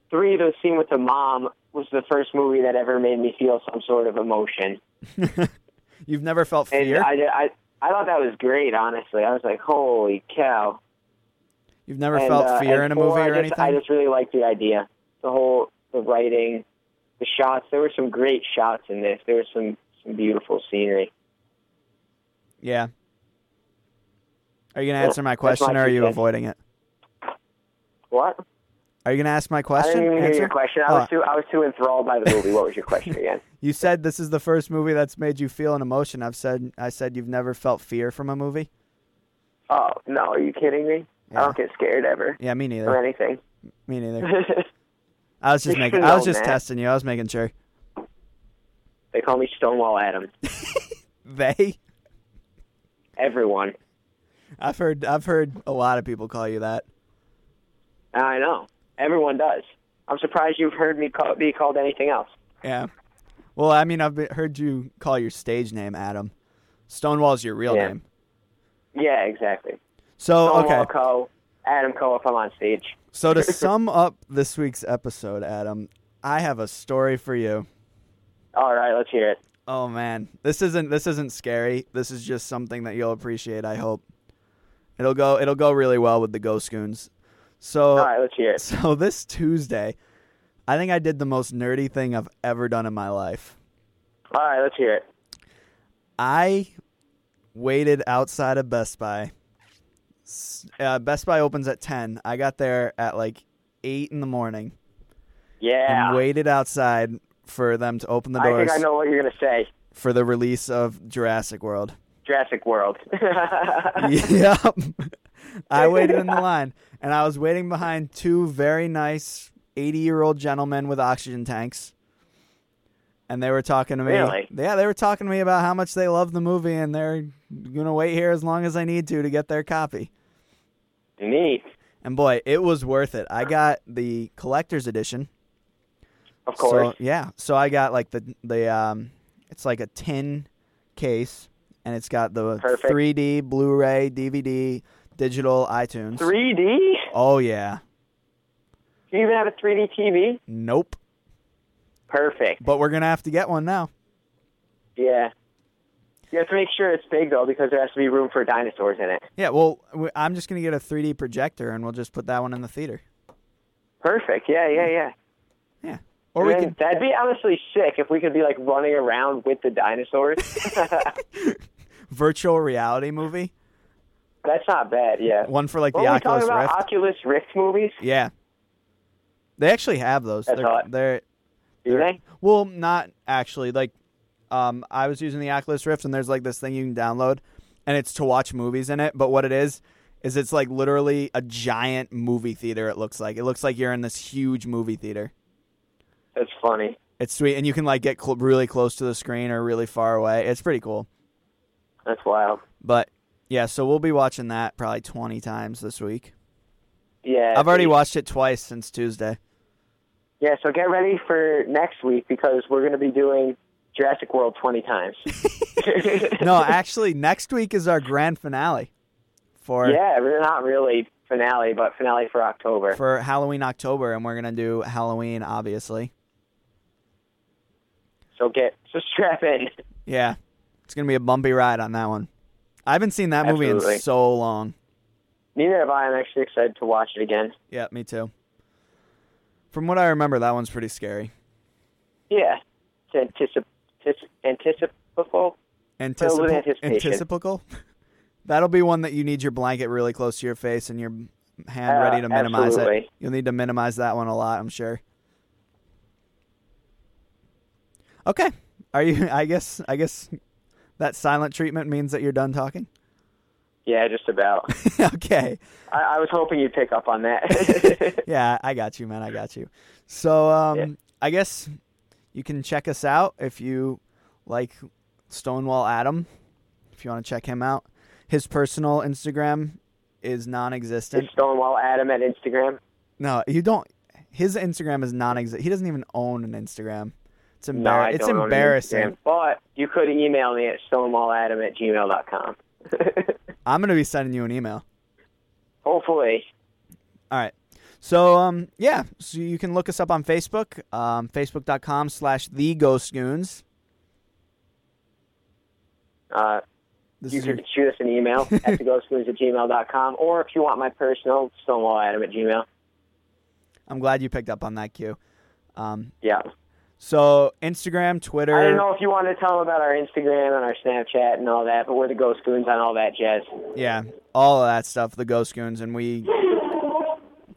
Three, the scene with the mom was the first movie that ever made me feel some sort of emotion. You've never felt And fear. I, I, I thought that was great. Honestly, I was like, "Holy cow!" You've never And, felt uh, fear in a movie four, or I just, anything. I just really liked the idea, the whole, the writing, the shots. There were some great shots in this. There was some some beautiful scenery. Yeah. Are you gonna answer my question, my or are you avoiding it? What? Are you gonna ask my I question? didn't even hear Answer? your question. I Oh. was too I was too enthralled by the movie. What was your question again? You said this is the first movie that's made you feel an emotion. I've said I said you've never felt fear from a movie. Oh no, are you kidding me? Yeah. I don't get scared ever Yeah, me neither. or anything. Me neither. I was just making. I was just testing you. I was making sure. they call me Stonewall Adam. They. Everyone. I've heard. I've heard a lot of people call you that. I know. Everyone does. I'm surprised you've heard me call, be called anything else. Yeah. Well, I mean, I've heard you call your stage name Adam. Stonewall's your real Yeah. name. Yeah, exactly. So Stonewall okay. Co. Adam Co. If I'm on stage. So to sum up this week's episode, Adam, I have a story for you. All right, let's hear it. Oh man, this isn't this isn't scary. This is just something that you'll appreciate. I hope it'll go it'll go really well with the Ghost Goons. So All right, let's hear it. so this Tuesday, I think I did the most nerdy thing I've ever done in my life. All right, let's hear it. I waited outside of Best Buy. Uh, Best Buy opens at ten. I got there at like eight in the morning Yeah. and waited outside for them to open the doors. I think I know what you're gonna say. for the release of Jurassic World. Jurassic World. yep. I waited in the line, and I was waiting behind two very nice 80 year old gentlemen with oxygen tanks. And they were talking to me. Really? Yeah, they were talking to me about how much they love the movie, and they're going to wait here as long as I need to to get their copy. Neat. And boy, it was worth it. I got the collector's edition. Of course. So, yeah. So I got like the the um it's like a tin case and it's got the Perfect. 3D, Blu-ray, DVD, digital, iTunes. 3D? Oh yeah. Do you even have a 3D TV? Nope. Perfect. But we're going to have to get one now. Yeah. You have to make sure it's big though, because there has to be room for dinosaurs in it. Yeah, well, I'm just going to get a 3D projector and we'll just put that one in the theater. Perfect. Yeah, yeah, yeah. Yeah. Or And we That'd be honestly sick if we could be like running around with the dinosaurs. virtual reality movie, That's not bad. Yeah. one for like the Weren't we Oculus talking about Rift. Oculus Rift movies? yeah. They actually have those. That's they're, hot. they're Do they? Well, not actually. Like, um, I was using the Oculus Rift, and there's like this thing you can download, and it's to watch movies in it. But what it is is it's like literally a giant movie theater. It looks like it looks like you're in this huge movie theater. That's funny. It's sweet, and you can like get cl- really close to the screen or really far away. It's pretty cool. That's wild. But yeah, so we'll be watching that probably 20 times this week. Yeah. I've already watched it twice since Tuesday. Yeah, so get ready for next week because we're going to be doing Jurassic World 20 times. No, actually, next week is our grand finale for Yeah, not really finale, but finale for October. for Halloween October, and we're gonna do Halloween, obviously. So get so strap in. Yeah, it's gonna be a bumpy ride on that one. I haven't seen that movie in so long. Neither have I. I'm actually excited to watch it again. Yeah, me too. From what I remember, that one's pretty scary. Yeah, it's anticip- anticip- anticipable. Filled with Anticipa- anticipical. That'll be one that you need your blanket really close to your face and your hand Uh, ready to minimize it. You'll need to minimize that one a lot, I'm sure. Okay. Are you I guess I guess that silent treatment means that you're done talking? Yeah, just about. okay. I, I was hoping you'd pick up on that. Yeah, I got you, man. I got you. So, um, Yeah. I guess you can check us out if you like Stonewall Adam. If you want to check him out, his personal Instagram is non-existent. Stonewall Adam at Instagram. No, you don't. His Instagram is non-existent. He doesn't even own an Instagram. It's No, embar- It's don't own an embarrassing. But you could email me at stonewalladam at gmail.com. I'm gonna be sending you an email. Hopefully. All right. So um yeah, so you can look us up on Facebook, um, facebook.com slash the Ghost Goons. Uh, This you is your, can shoot us an email at theghostgoons at gmail.com, or if you want my personal, stonewalladam at gmail. I'm glad you picked up on that cue. Um, Yeah. So Instagram, Twitter. I don't know if you want to tell them about our Instagram and our Snapchat and all that, but we're the Ghost Goons on all that jazz. Yeah, all of that stuff. The Ghost Goons, and we.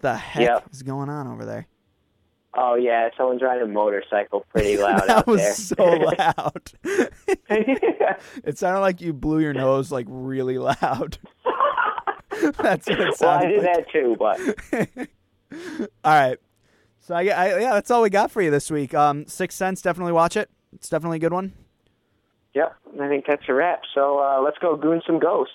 The heck Yep. is going on over there? Oh yeah, someone's riding a motorcycle pretty loud that out was there. so loud. it sounded like you blew your nose like really loud. That's what it well, I did like. that too, but All right. So I, I yeah, that's all we got for you this week. Um, Sixth Sense, definitely watch it. It's definitely a good one. yep, I think that's a wrap. So uh, let's go goon some ghosts.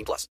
18 plus.